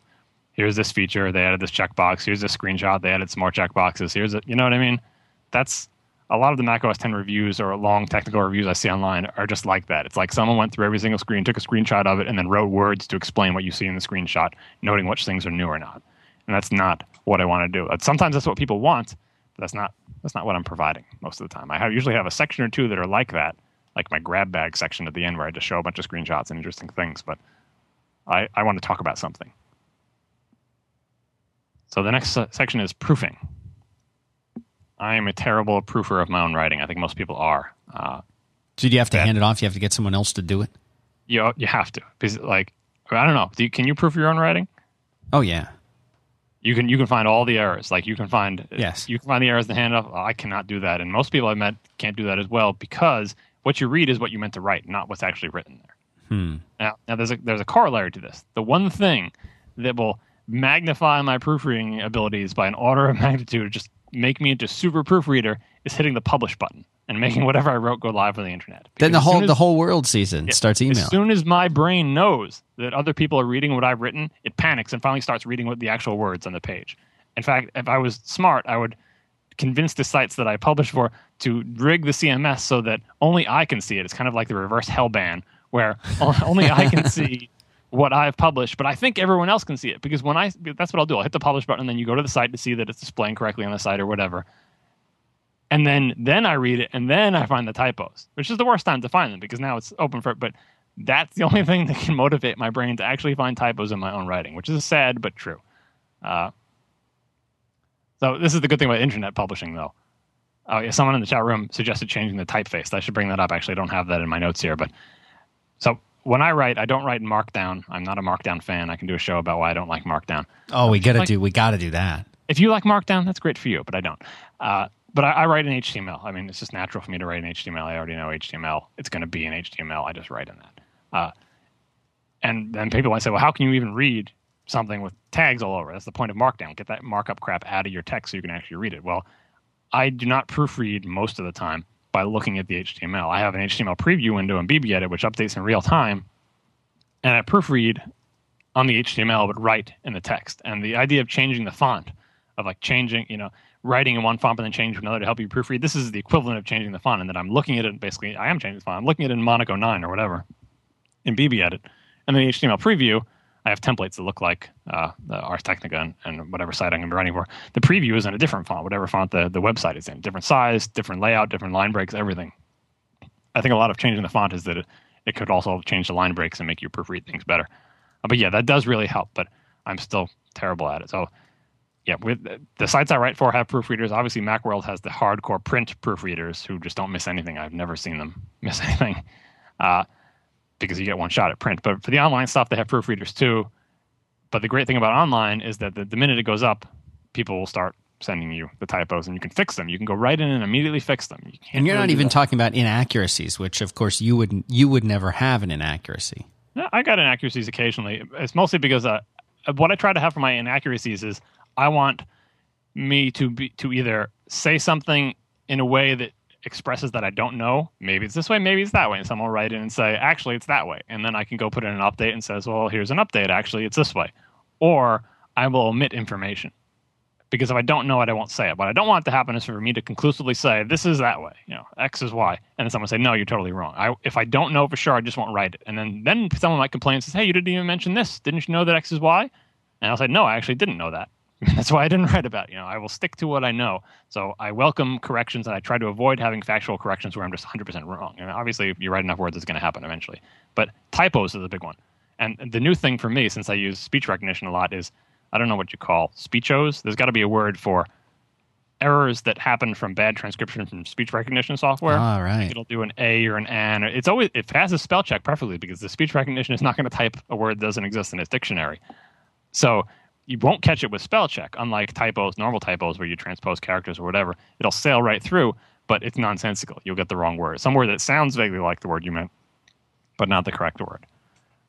here's this feature they added this checkbox here's this screenshot they added some more checkboxes here's a you know what i mean that's a lot of the Mac OS 10 reviews or long technical reviews I see online are just like that. It's like someone went through every single screen, took a screenshot of it, and then wrote words to explain what you see in the screenshot, noting which things are new or not. And that's not what I want to do. Uh, sometimes that's what people want, but that's not that's not what I'm providing most of the time. I have, usually have a section or two that are like that, like my grab bag section at the end where I just show a bunch of screenshots and interesting things. But I, I want to talk about something. So the next section is proofing. I am a terrible proofer of my own writing. I think most people are. Uh, so do you have to hand it off? You have to get someone else to do it. You you have to because like I don't know. Do you, can you proof your own writing? Oh yeah. You can you can find all the errors. Like you can find yes. You can find the errors in the hand off. Oh, I cannot do that, and most people I met can't do that as well because what you read is what you meant to write, not what's actually written there. Hmm. Now, now there's a there's a corollary to this. The one thing that will magnify my proofreading abilities by an order of magnitude, just make me into super proofreader is hitting the publish button and making whatever I wrote go live on the internet. Because then the whole as, the whole world sees it yeah, starts emailing. As soon as my brain knows that other people are reading what I've written, it panics and finally starts reading what the actual words on the page. In fact, if I was smart, I would convince the sites that I publish for to rig the CMS so that only I can see it. It's kind of like the reverse hell ban, where only I can see what I've published, but I think everyone else can see it because when I that's what I'll do. I'll hit the publish button and then you go to the site to see that it's displaying correctly on the site or whatever. and then then I read it, and then I find the typos, which is the worst time to find them because now it's open for. it. But that's the only thing that can motivate my brain to actually find typos in my own writing, which is sad but true. Uh, so this is the good thing about internet publishing, though. Oh yeah, someone in the chat room suggested changing the typeface. I should bring that up. Actually, I don't have that in my notes here, but so when I write, I don't write in Markdown. I'm not a Markdown fan. I can do a show about why I don't like Markdown. Oh, we gotta like, do we gotta do that. If you like Markdown, that's great for you, but I don't. Uh, but I, I, write in HTML. I mean, it's just natural for me to write in HTML. I already know HTML. It's going to be in HTML. I just write in that. Uh, and then people might say, well, how can you even read something with tags all over? That's the point of Markdown. Get that markup crap out of your text so you can actually read it. Well, I do not proofread most of the time by looking at the HTML. I have an HTML preview window in BBEdit, which updates in real time, and I proofread on the HTML, but write in the text. And the idea of changing the font, of like changing, you know, writing in one font and then changing to another to help you proofread, this is the equivalent of changing the font. And then I'm looking at it, basically, I am changing the font. I'm looking at it in Monaco 9 or whatever in BBEdit. And then the HTML preview, I have templates that look like uh, the Ars Technica and, and, whatever site I'm going to be running for. The preview is in a different font, whatever font the, the website is in. Different size, different layout, different line breaks, everything. I think a lot of changing the font is that it, it could also change the line breaks and make you proofread things better. Uh, but yeah, that does really help, but I'm still terrible at it. So yeah, with the sites I write for have proofreaders. Obviously, Macworld has the hardcore print proofreaders who just don't miss anything. I've never seen them miss anything. Uh, because you get one shot at print. But for the online stuff, they have proofreaders too. But the great thing about online is that the, the minute it goes up, people will start sending you the typos and you can fix them. You can go right in and immediately fix them. You and you're really not even that. talking about inaccuracies, which of course you would you would never have an inaccuracy. I got inaccuracies occasionally. It's mostly because uh, what I try to have for my inaccuracies is I want me to be to either say something in a way that expresses that I don't know. Maybe it's this way, maybe it's that way. And someone will write in and say, actually, it's that way. And then I can go put in an update and says, well, here's an update. Actually, it's this way. Or I will omit information because if I don't know it, I won't say it. What I don't want to happen is for me to conclusively say, this is that way, you know, X is Y. And then someone say, no, you're totally wrong. I, if I don't know for sure, I just won't write it. And then, then someone might complain and says, hey, you didn't even mention this. Didn't you know that X is Y? And I'll say, no, I actually didn't know that. That's why I didn't write about it. You know, I will stick to what I know. So I welcome corrections and I try to avoid having factual corrections where I'm just 100% wrong. And obviously, if you write enough words, it's going to happen eventually. But typos is a big one. And the new thing for me, since I use speech recognition a lot, is I don't know what you call speechos. There's got to be a word for errors that happen from bad transcription from speech recognition software. All right. It'll do an A or an N. It's always it a spell check perfectly because the speech recognition is not going to type a word that doesn't exist in its dictionary. So you won't catch it with spell check, unlike typos, normal typos where you transpose characters or whatever. It'll sail right through, but it's nonsensical. You'll get the wrong word. Some word that sounds vaguely like the word you meant, but not the correct word.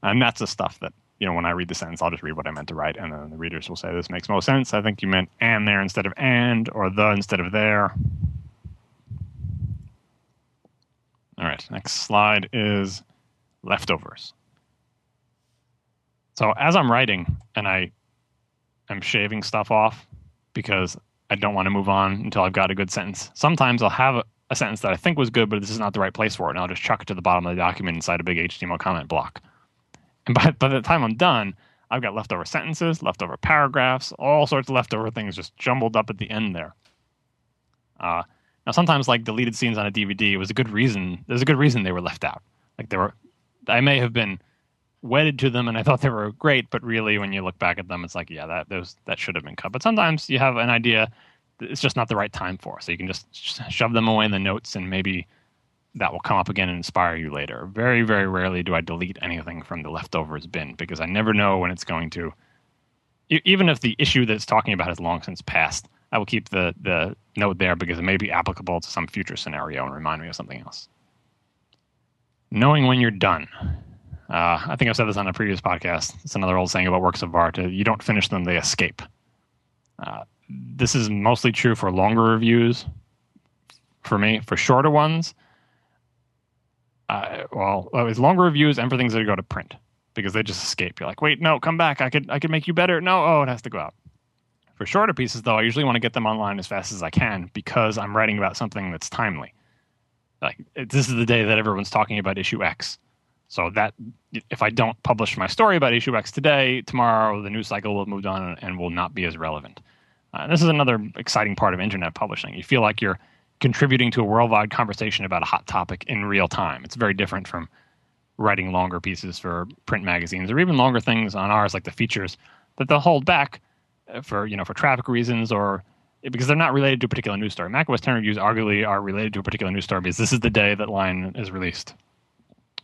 And that's the stuff that, you know, when I read the sentence, I'll just read what I meant to write, and then the readers will say, This makes most sense. I think you meant and there instead of and, or the instead of there. All right, next slide is leftovers. So as I'm writing and I am shaving stuff off because I don't want to move on until I've got a good sentence. Sometimes I'll have a, a, sentence that I think was good, but this is not the right place for it, and I'll just chuck it to the bottom of the document inside a big HTML comment block. And by, by the time I'm done, I've got leftover sentences, leftover paragraphs, all sorts of leftover things just jumbled up at the end there. Uh, now, sometimes like deleted scenes on a DVD, it was a good reason. There's a good reason they were left out. Like they were, I may have been wedded to them and I thought they were great, but really when you look back at them, it's like, yeah, that those that should have been cut. But sometimes you have an idea it's just not the right time for, so you can just shove them away in the notes and maybe that will come up again and inspire you later. Very, very rarely do I delete anything from the leftovers bin because I never know when it's going to. Even if the issue that it's talking about has long since passed, I will keep the the note there because it may be applicable to some future scenario and remind me of something else. Knowing when you're done uh, I think I've said this on a previous podcast. It's another old saying about works of art: uh, you don't finish them, they escape. Uh, this is mostly true for longer reviews. For me, for shorter ones, uh, well, it's longer reviews and for things that go to print because they just escape. You're like, wait, no, come back. I could, I could make you better. No, oh, it has to go out. For shorter pieces, though, I usually want to get them online as fast as I can because I'm writing about something that's timely. Like this is the day that everyone's talking about issue X so that if I don't publish my story about issue X today, tomorrow the news cycle will have moved on and will not be as relevant. Uh, this is another exciting part of internet publishing. You feel like you're contributing to a worldwide conversation about a hot topic in real time. It's very different from writing longer pieces for print magazines or even longer things on Ars like the features that they'll hold back uh, for you know for traffic reasons or because they're not related to a particular news story. macOS 10 reviews arguably are related to a particular news story because this is the day that Lion is released.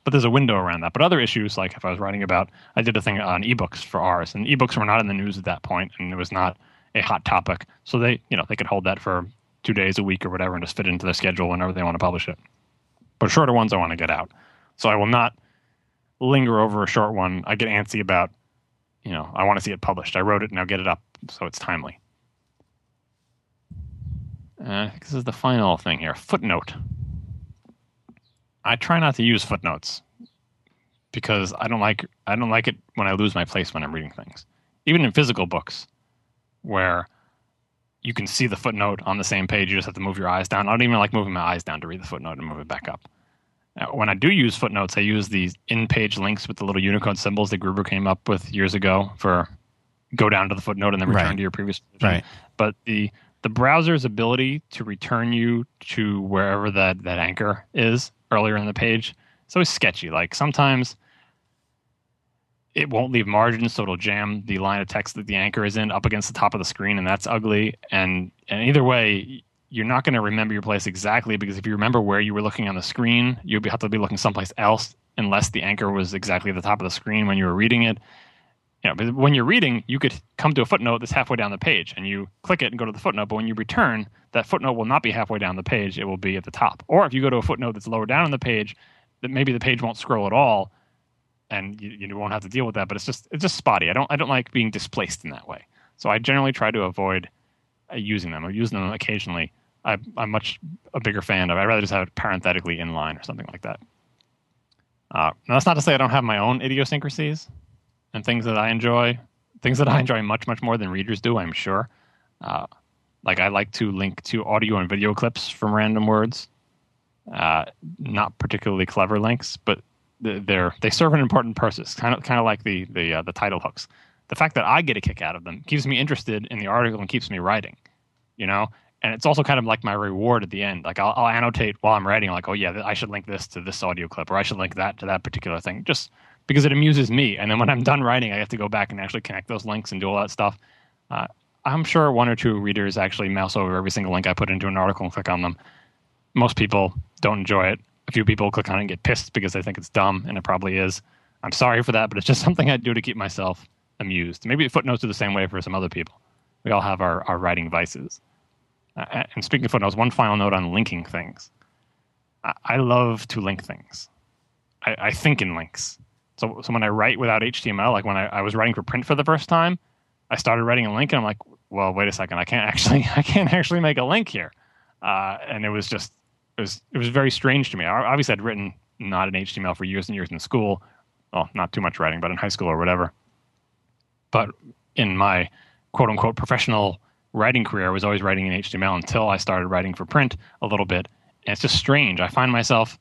But there's a window around that. But other issues, like if I was writing about, I did a thing on ebooks for Ars, and ebooks were not in the news at that point, and it was not a hot topic. So they, you know, they could hold that for two days a week or whatever, and just fit into their schedule whenever they want to publish it. But shorter ones, I want to get out, so I will not linger over a short one. I get antsy about, you know, I want to see it published. I wrote it, now get it up so it's timely. Uh, this is the final thing here. Footnote. I try not to use footnotes because I don't like I don't like it when I lose my place when I'm reading things. Even in physical books, where you can see the footnote on the same page, you just have to move your eyes down. I don't even like moving my eyes down to read the footnote and move it back up. Now, when I do use footnotes, I use these in-page links with the little Unicode symbols that Gruber came up with years ago for go down to the footnote and then return Right. to your previous position. Right. But the the browser's ability to return you to wherever that, that anchor is earlier in the page it's always sketchy. Like sometimes it won't leave margins, so it'll jam the line of text that the anchor is in up against the top of the screen, and that's ugly. And and either way, you're not going to remember your place exactly because if you remember where you were looking on the screen, you'll have to be looking someplace else unless the anchor was exactly at the top of the screen when you were reading it. You know, but when you're reading, you could come to a footnote that's halfway down the page, and you click it and go to the footnote. But when you return, that footnote will not be halfway down the page; it will be at the top. Or if you go to a footnote that's lower down on the page, that maybe the page won't scroll at all, and you, you won't have to deal with that. But it's just it's just spotty. I don't I don't like being displaced in that way. So I generally try to avoid uh, using them. I use them occasionally. I, I'm much a bigger fan of. I'd rather just have it parenthetically in line or something like that. Uh, now that's not to say I don't have my own idiosyncrasies and things that I enjoy. Things that I enjoy much much more than readers do. I'm sure. Uh, like I like to link to audio and video clips from random words. Uh, not particularly clever links, but they're they serve an important purpose. Kind of kind of like the the uh, the title hooks. The fact that I get a kick out of them keeps me interested in the article and keeps me writing. You know, and it's also kind of like my reward at the end. Like I'll, I'll annotate while I'm writing, like, oh yeah, I should link this to this audio clip, or I should link that to that particular thing, just because it amuses me. And then when I'm done writing, I have to go back and actually connect those links and do all that stuff. Uh, I'm sure one or two readers actually mouse over every single link I put into an article and click on them. Most people don't enjoy it. A few people click on it and get pissed because they think it's dumb, and it probably is. I'm sorry for that, but it's just something I do to keep myself amused. Maybe footnotes are the same way for some other people. We all have our, our writing vices. Uh, and speaking of footnotes, one final note on linking things. I, I love to link things. I, I think in links. So, so when I write without HTML, like when I, I was writing for print for the first time, I started writing a link, and I'm like, well, wait a second, I can't actually, I can't actually make a link here. Uh, and it was just, it was, it was very strange to me. I, obviously, I'd written not in HTML for years and years in school. Well, not too much writing, but in high school or whatever. But in my quote unquote professional writing career, I was always writing in HTML until I started writing for print a little bit. And it's just strange. I find myself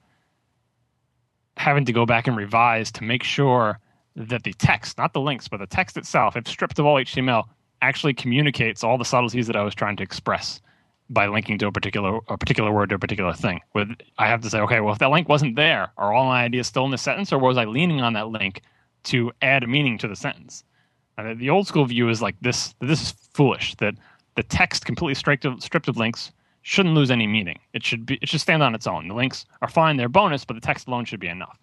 having to go back and revise to make sure that the text, not the links, but the text itself, if stripped of all HTML, actually communicates all the subtleties that I was trying to express by linking to a particular a particular word to a particular thing. With I have to say, okay, well, if that link wasn't there, are all my ideas still in the sentence, or was I leaning on that link to add meaning to the sentence? Uh, the old school view is like this: this is foolish. That the text completely stripped of, stripped of links shouldn't lose any meaning. It should be it should stand on its own. The links are fine; they're bonus, but the text alone should be enough.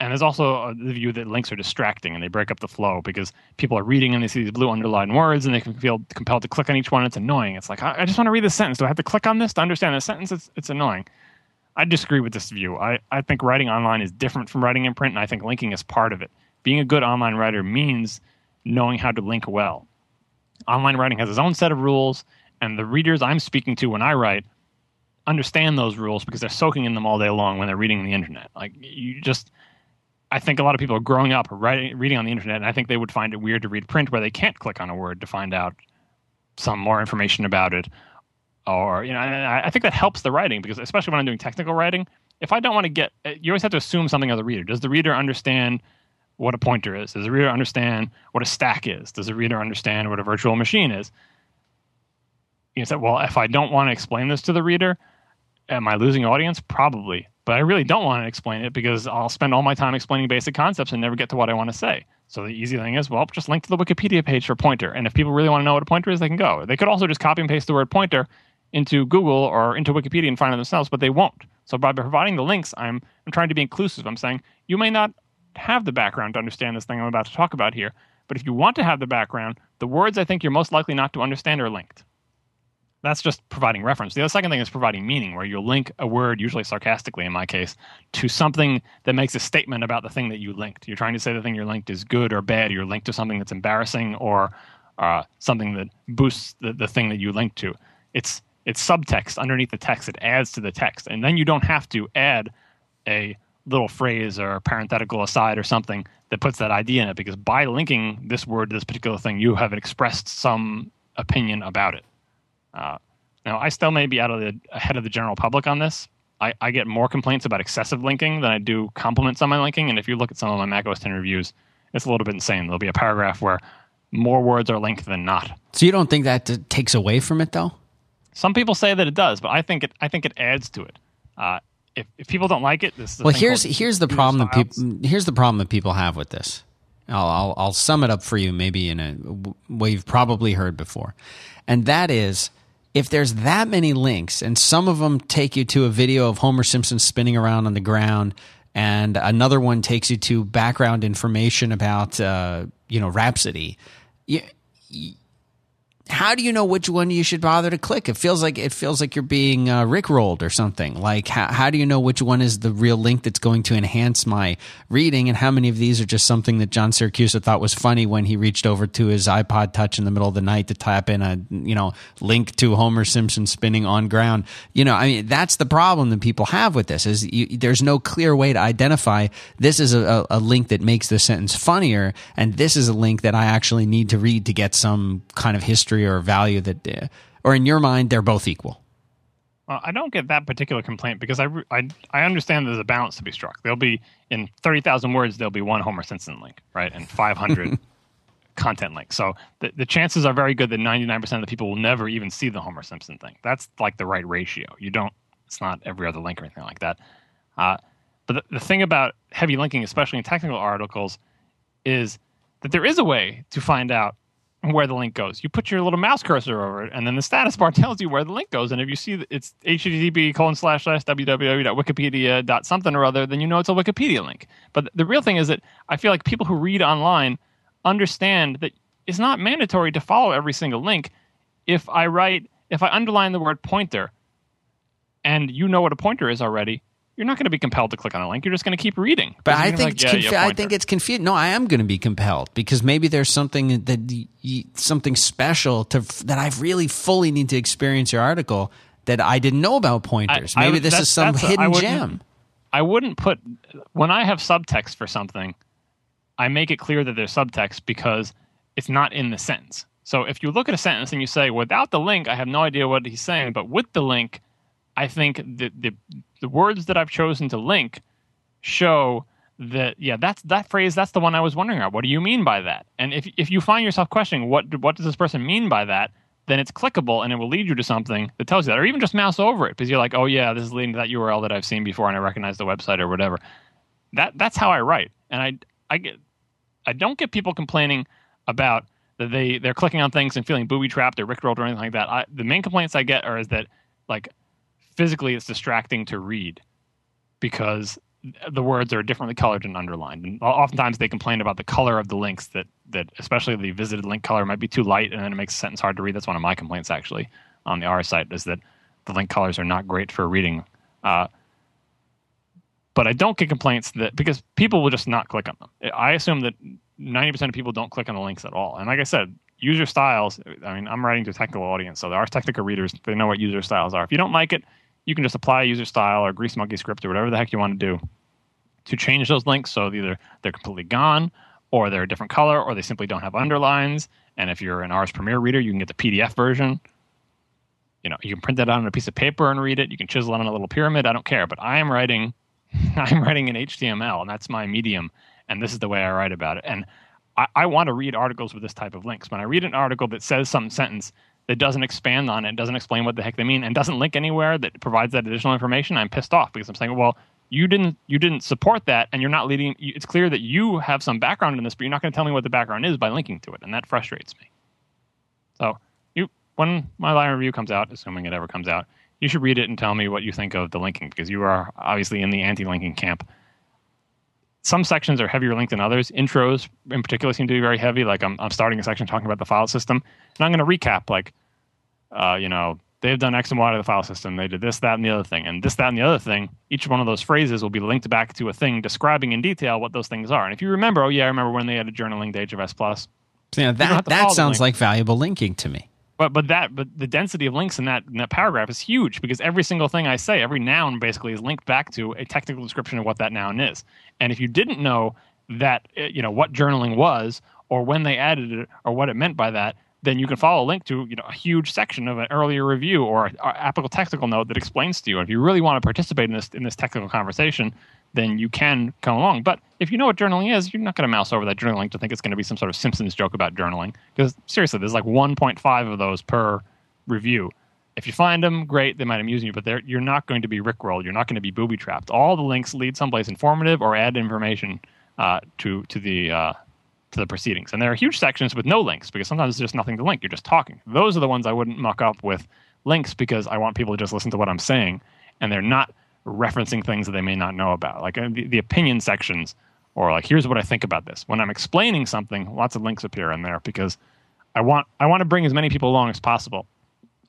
And there's also uh, the view that links are distracting and they break up the flow because people are reading and they see these blue underlined words and they can feel compelled to click on each one. It's annoying. It's like I, just want to read this sentence. Do I have to click on this to understand the sentence? It's it's annoying. I disagree with this view. I, I think writing online is different from writing in print, and I think linking is part of it. Being a good online writer means knowing how to link well. Online writing has its own set of rules, and the readers I'm speaking to when I write understand those rules because they're soaking in them all day long when they're reading the internet. Like you just I think a lot of people are growing up writing, reading on the internet, and I think they would find it weird to read print where they can't click on a word to find out some more information about it. Or you know, I I think that helps the writing because especially when I'm doing technical writing, if I don't want to get, you always have to assume something of the reader. Does the reader understand what a pointer is? Does the reader understand what a stack is? Does the reader understand what a virtual machine is? You said, well, if I don't want to explain this to the reader, am I losing audience? Probably. But I really don't want to explain it because I'll spend all my time explaining basic concepts and never get to what I want to say. So the easy thing is, well, just link to the Wikipedia page for pointer. And if people really want to know what a pointer is, they can go. They could also just copy and paste the word pointer into Google or into Wikipedia and find it themselves, but they won't. So by providing the links, I'm, I'm trying to be inclusive. I'm saying you may not have the background to understand this thing I'm about to talk about here, but if you want to have the background, the words I think you're most likely not to understand are linked that's just providing reference. The other second thing is providing meaning, where you'll link a word, usually sarcastically in my case, to something that makes a statement about the thing that you linked. You're trying to say the thing you're linked is good or bad. You're linked to something that's embarrassing or uh, something that boosts the, the thing that you linked to. It's it's subtext underneath the text. It adds to the text, and then you don't have to add a little phrase or parenthetical aside or something that puts that idea in it because by linking this word to this particular thing, you have expressed some opinion about it. Uh, now, I still may be out of the ahead of the general public on this. I, I, get more complaints about excessive linking than I do compliments on my linking. And if you look at some of my Mac OS 10 reviews, it's a little bit insane. There'll be a paragraph where more words are linked than not. So you don't think that takes away from it, though? Some people say that it does, but I think it. I think it adds to it. Uh, if, if people don't like it, this well. Here's here's the problem that people here's the problem that people have with this. I'll, I'll, I'll sum it up for you, maybe in a way you've probably heard before, and that is if there's that many links and some of them take you to a video of Homer Simpson spinning around on the ground and another one takes you to background information about uh, you know Rhapsody, you, how do you know which one you should bother to click? It feels like it feels like you're being uh, rickrolled or something. Like how, how do you know which one is the real link that's going to enhance my reading, and how many of these are just something that John Siracusa thought was funny when he reached over to his iPod Touch in the middle of the night to type in a you know link to Homer Simpson spinning on ground. You know, I mean that's the problem that people have with this is you, there's no clear way to identify this is a, a link that makes the sentence funnier, and this is a link that I actually need to read to get some kind of history history or value that, uh, or in your mind, they're both equal? Well, I don't get that particular complaint because I, I, I understand there's a balance to be struck. There'll be, in 30,000 words, there'll be one Homer Simpson link, right? And 500 content links. So the, the chances are very good that 99% of the people will never even see the Homer Simpson thing. That's like the right ratio. You don't, it's not every other link or anything like that. Uh, but the, the thing about heavy linking, especially in technical articles, is that there is a way to find out where the link goes. You put your little mouse cursor over it, and then the status bar tells you where the link goes. And if you see it's http colon slash slash www.wikipedia dot something or other, then you know it's a Wikipedia link. But the real thing is that I feel like people who read online understand that it's not mandatory to follow every single link. If I write, if I underline the word pointer, and you know what a pointer is already, you're not going to be compelled to click on a link. You're just going to keep reading. But I think, like, yeah, confu- I think it's confusing. No, I am going to be compelled because maybe there's something that something special to that I really fully need to experience your article that I didn't know about pointers. I, maybe I, this is some hidden a, gem. I wouldn't put when I have subtext for something, I make it clear that there's subtext because it's not in the sentence. So if you look at a sentence and you say without the link, I have no idea what he's saying, but with the link, I think the, the the words that I've chosen to link show that yeah that's that phrase that's the one I was wondering about. What do you mean by that? And if if you find yourself questioning what what does this person mean by that, then it's clickable and it will lead you to something that tells you that, or even just mouse over it because you're like, oh yeah, this is leading to that URL that I've seen before and I recognize the website or whatever. That that's how I write, and I I get I don't get people complaining about that they they're clicking on things and feeling booby trapped or rickrolled or anything like that. I, the main complaints I get are is that like physically it's distracting to read because the words are differently colored and underlined. And oftentimes they complain about the color of the links that that especially the visited link color might be too light and then it makes a sentence hard to read. That's one of my complaints actually on the Ars site is that the link colors are not great for reading. Uh, but I don't get complaints that because people will just not click on them. I assume that 90% of people don't click on the links at all. And like I said, user styles, I mean, I'm writing to a technical audience, so our technical readers, they know what user styles are. If you don't like it, you can just apply a user style or Grease Monkey script or whatever the heck you want to do to change those links so either they're completely gone or they're a different color or they simply don't have underlines. And if you're an Ars Premier reader, you can get the PDF version. You know, you can print that out on a piece of paper and read it. You can chisel it on a little pyramid. I don't care. But I am writing I'm writing in HTML and that's my medium. And this is the way I write about it. And I, I want to read articles with this type of links. When I read an article that says some sentence that doesn't expand on it, doesn't explain what the heck they mean, and doesn't link anywhere that provides that additional information, I'm pissed off because I'm saying, well, you didn't you didn't support that, and you're not leading. It's clear that you have some background in this, but you're not going to tell me what the background is by linking to it, and that frustrates me. So, you when my Lion review comes out, assuming it ever comes out, you should read it and tell me what you think of the linking because you are obviously in the anti-linking camp. Some sections are heavier linked than others. Intros, in particular, seem to be very heavy. Like I'm, I'm starting a section talking about the file system, and I'm going to recap like, uh, you know, they've done X and Y to the file system. They did this, that, and the other thing. And this, that, and the other thing, each one of those phrases will be linked back to a thing describing in detail what those things are. And if you remember, oh, yeah, I remember when they had a journaling to HFS Plus. Yeah, that, that sounds like valuable linking to me. But but that but the density of links in that in that paragraph is huge because every single thing I say, every noun basically is linked back to a technical description of what that noun is. And if you didn't know that eh, you know what journaling was or when they added it or what it meant by that, then you can follow a link to you know a huge section of an earlier review or an applicable technical note that explains to you. And if you really want to participate in this in this technical conversation, then you can come along. But if you know what journaling is, you're not going to mouse over that journaling link to think it's going to be some sort of Simpsons joke about journaling. Because seriously, there's like 1.5 of those per review. If you find them, great, they might amuse you, but you're not going to be rickrolled. You're not going to be booby trapped. All the links lead someplace informative or add information uh, to to the uh, to the proceedings. And there are huge sections with no links because sometimes there's just nothing to link. You're just talking. Those are the ones I wouldn't muck up with links because I want people to just listen to what I'm saying and they're not referencing things that they may not know about. Like uh, the, the opinion sections or like here's what I think about this. When I'm explaining something, lots of links appear in there because I want I want to bring as many people along as possible.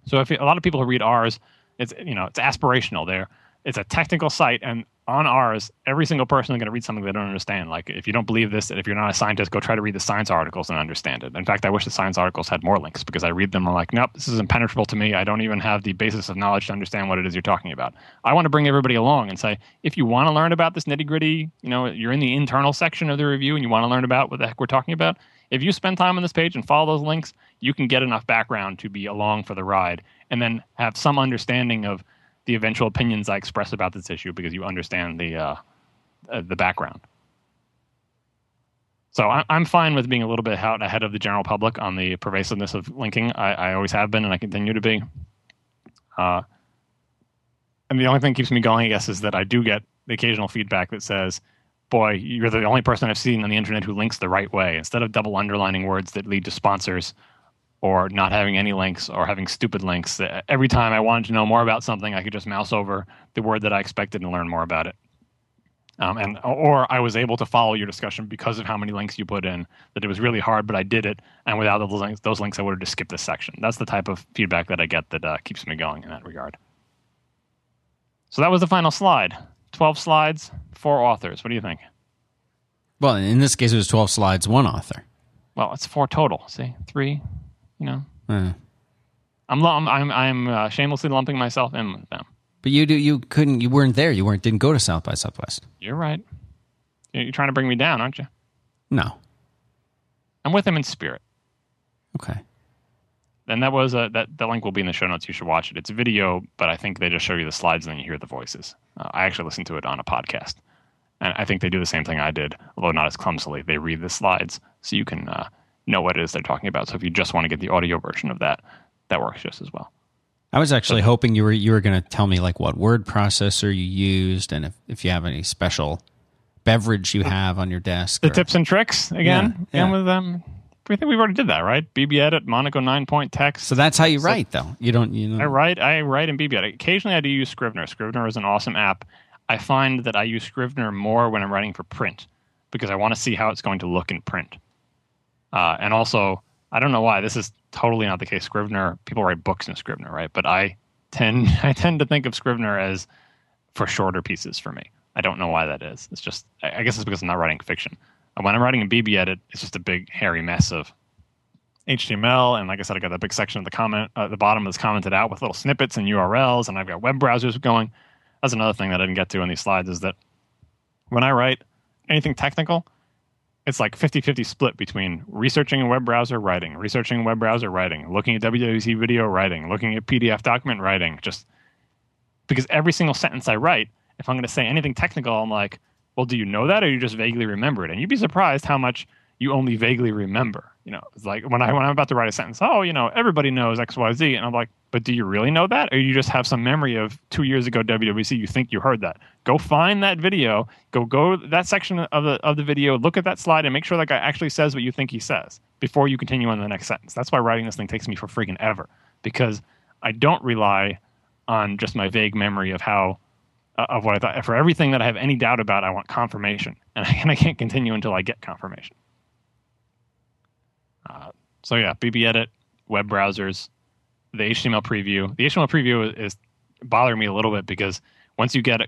So if a lot of people who read Ars, it's you know it's aspirational. There, it's a technical site, and on Ars, every single person is going to read something they don't understand. Like if you don't believe this, and if you're not a scientist, go try to read the science articles and understand it. In fact, I wish the science articles had more links because I read them and I'm like, nope, this is impenetrable to me. I don't even have the basis of knowledge to understand what it is you're talking about. I want to bring everybody along and say, if you want to learn about this nitty gritty, you know, you're in the internal section of the review and you want to learn about what the heck we're talking about. If you spend time on this page and follow those links, you can get enough background to be along for the ride and then have some understanding of the eventual opinions I express about this issue because you understand the uh, uh, the background. So I, am fine with being a little bit out ahead of the general public on the pervasiveness of linking. I, I always have been, and I continue to be. Uh, and the only thing that keeps me going, I guess, is that I do get the occasional feedback that says, "Boy, you're the only person I've seen on the internet who links the right way." Instead of double underlining words that lead to sponsors, or not having any links or having stupid links. Every time I wanted to know more about something, I could just mouse over the word that I expected and learn more about it. Um, and or I was able to follow your discussion because of how many links you put in. That it was really hard, but I did it, and without those links, those links, I would have just skipped this section. That's the type of feedback that I get that uh, keeps me going in that regard. So that was the final slide. Twelve slides, four authors. What do you think? Well, in this case, it was twelve slides, one author. Well, it's four total. See, three, you know. Uh. I'm I'm I'm uh, shamelessly lumping myself in with them. But you do you couldn't you weren't there. You weren't didn't go to South by Southwest. You're right. You're trying to bring me down, aren't you? No. I'm with him in spirit. Okay. And that was a that the link will be in the show notes. You should watch it. It's a video, but I think they just show you the slides and then you hear the voices. Uh, I actually listened to it on a podcast, and I think they do the same thing I did, although not as clumsily. They read the slides so you can uh, know what it is they're talking about. So if you just want to get the audio version of that, that works just as well. I was actually so, hoping you were you were going to tell me like what word processor you used and if, if you have any special beverage you have on your desk. The or, tips and tricks again. Yeah, yeah. with um, them. I think we've already did that, right? BBEdit, Monaco nine point text. So that's how you so, write, though. You don't. You know. I write. I write in BBEdit. Occasionally, I do use Scrivener. Scrivener is an awesome app. I find that I use Scrivener more when I'm writing for print because I want to see how it's going to look in print. Uh, and also, I don't know why this is totally not the case. Scrivener, people write books in Scrivener, right? But I tend I tend to think of Scrivener as for shorter pieces for me. I don't know why that is. It's just I guess it's because I'm not writing fiction. When I'm writing a BBEdit, it's just a big hairy mess of HTML, and like I said, I got that big section of the comment at uh, the bottom that's commented out with little snippets and URLs, and I've got web browsers going. That's another thing that I didn't get to in these slides is that when I write anything technical, it's like 50-50 split between researching a web browser writing researching a web browser writing looking at WWDC video writing looking at pdf document writing just because every single sentence i write if i'm going to say anything technical i'm like well do you know that or you just vaguely remember it? And you'd be surprised how much you only vaguely remember. You know, it's like when I when I'm about to write a sentence, oh, you know, everybody knows X Y Z, and I'm like, but do you really know that, or you just have some memory of two years ago WWDC? You think you heard that? Go find that video. Go go that section of the of the video. Look at that slide and make sure that guy actually says what you think he says before you continue on the next sentence. That's why writing this thing takes me for freaking ever because I don't rely on just my vague memory of how uh, of what I thought. For everything that I have any doubt about, I want confirmation, and I, and I can't continue until I get confirmation. Uh, so yeah, BBEdit, web browsers, the HTML preview. The HTML preview is, bothering me a little bit because once you get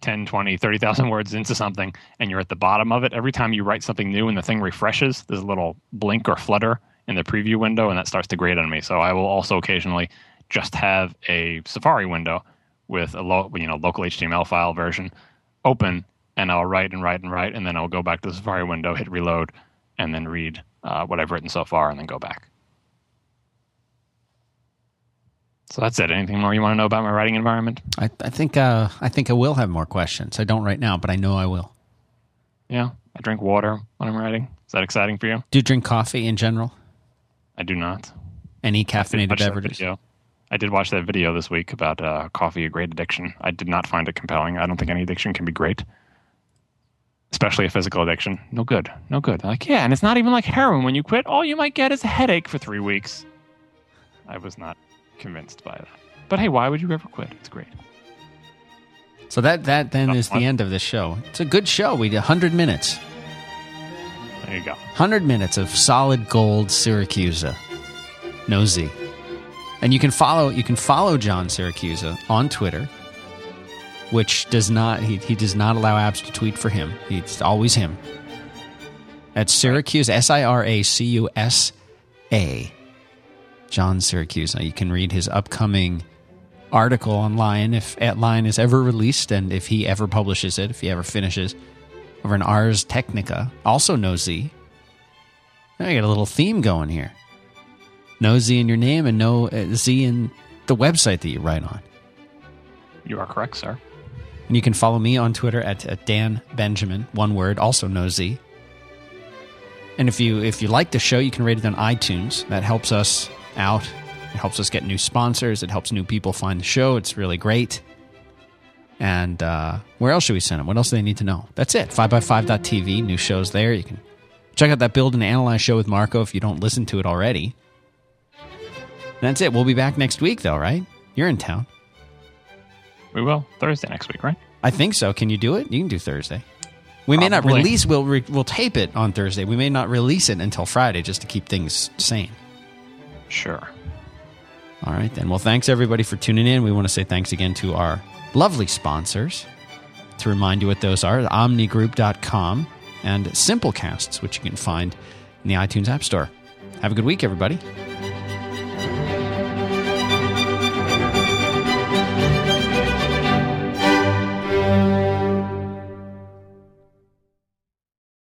10, 20, 30,000 words into something and you're at the bottom of it, every time you write something new and the thing refreshes, there's a little blink or flutter in the preview window and that starts to grate on me. So I will also occasionally just have a Safari window with a you know local HTML file version open and I'll write and write and write and then I'll go back to the Safari window, hit reload, and then read uh, what I've written so far and then go back. So that's it. Anything more you want to know about my writing environment? I, I think uh, I think I will have more questions. I don't right now, but I know I will. Yeah, I drink water when I'm writing. Is that exciting for you? Do you drink coffee in general? I do not. Any caffeinated beverages? I did watch that video this week about uh, coffee, a great addiction. I did not find it compelling. I don't think any addiction can be great, especially a physical addiction. No good. No good. Like, yeah, and it's not even like heroin. When you quit, all you might get is a headache for three weeks. I was not convinced by that. But hey, why would you ever quit? It's great. So that that then oh, is the end of the show. It's a good show. We did 100 minutes. There you go. 100 minutes of solid gold Siracusa. No Z. And you can follow you can follow John Siracusa on Twitter, which does not he, he does not allow apps to tweet for him. It's always him. That's Syracuse, S I R A C U S A. John Syracuse. Now You can read his upcoming article on Lion if at Lion is ever released and if he ever publishes it, if he ever finishes, over in Ars Technica. Also no Z. Now you got a little theme going here. No Z in your name and no uh, Z in the website that you write on. You are correct, sir. And you can follow me on Twitter at, at Dan Benjamin, one word, also no Z. And if you if you like the show, you can rate it on iTunes. That helps us out. It helps us get new sponsors. It helps new people find the show. It's really great. And uh, where else should we send them? What else do they need to know? That's it. 5by5.tv, new shows there. You can check out that Build and Analyze show with Marco if you don't listen to it already. That's it. We'll be back next week, though, right? You're in town. We will. Thursday next week, right? I think so. Can you do it? You can do Thursday. We Probably. may not release. We'll re- we'll tape it on Thursday. We may not release it until Friday, just to keep things sane. Sure. All right, then. Well, thanks everybody for tuning in. We want to say thanks again to our lovely sponsors. To remind you what those are omnigroup.com and Simplecasts, which you can find in the iTunes App Store. Have a good week, everybody.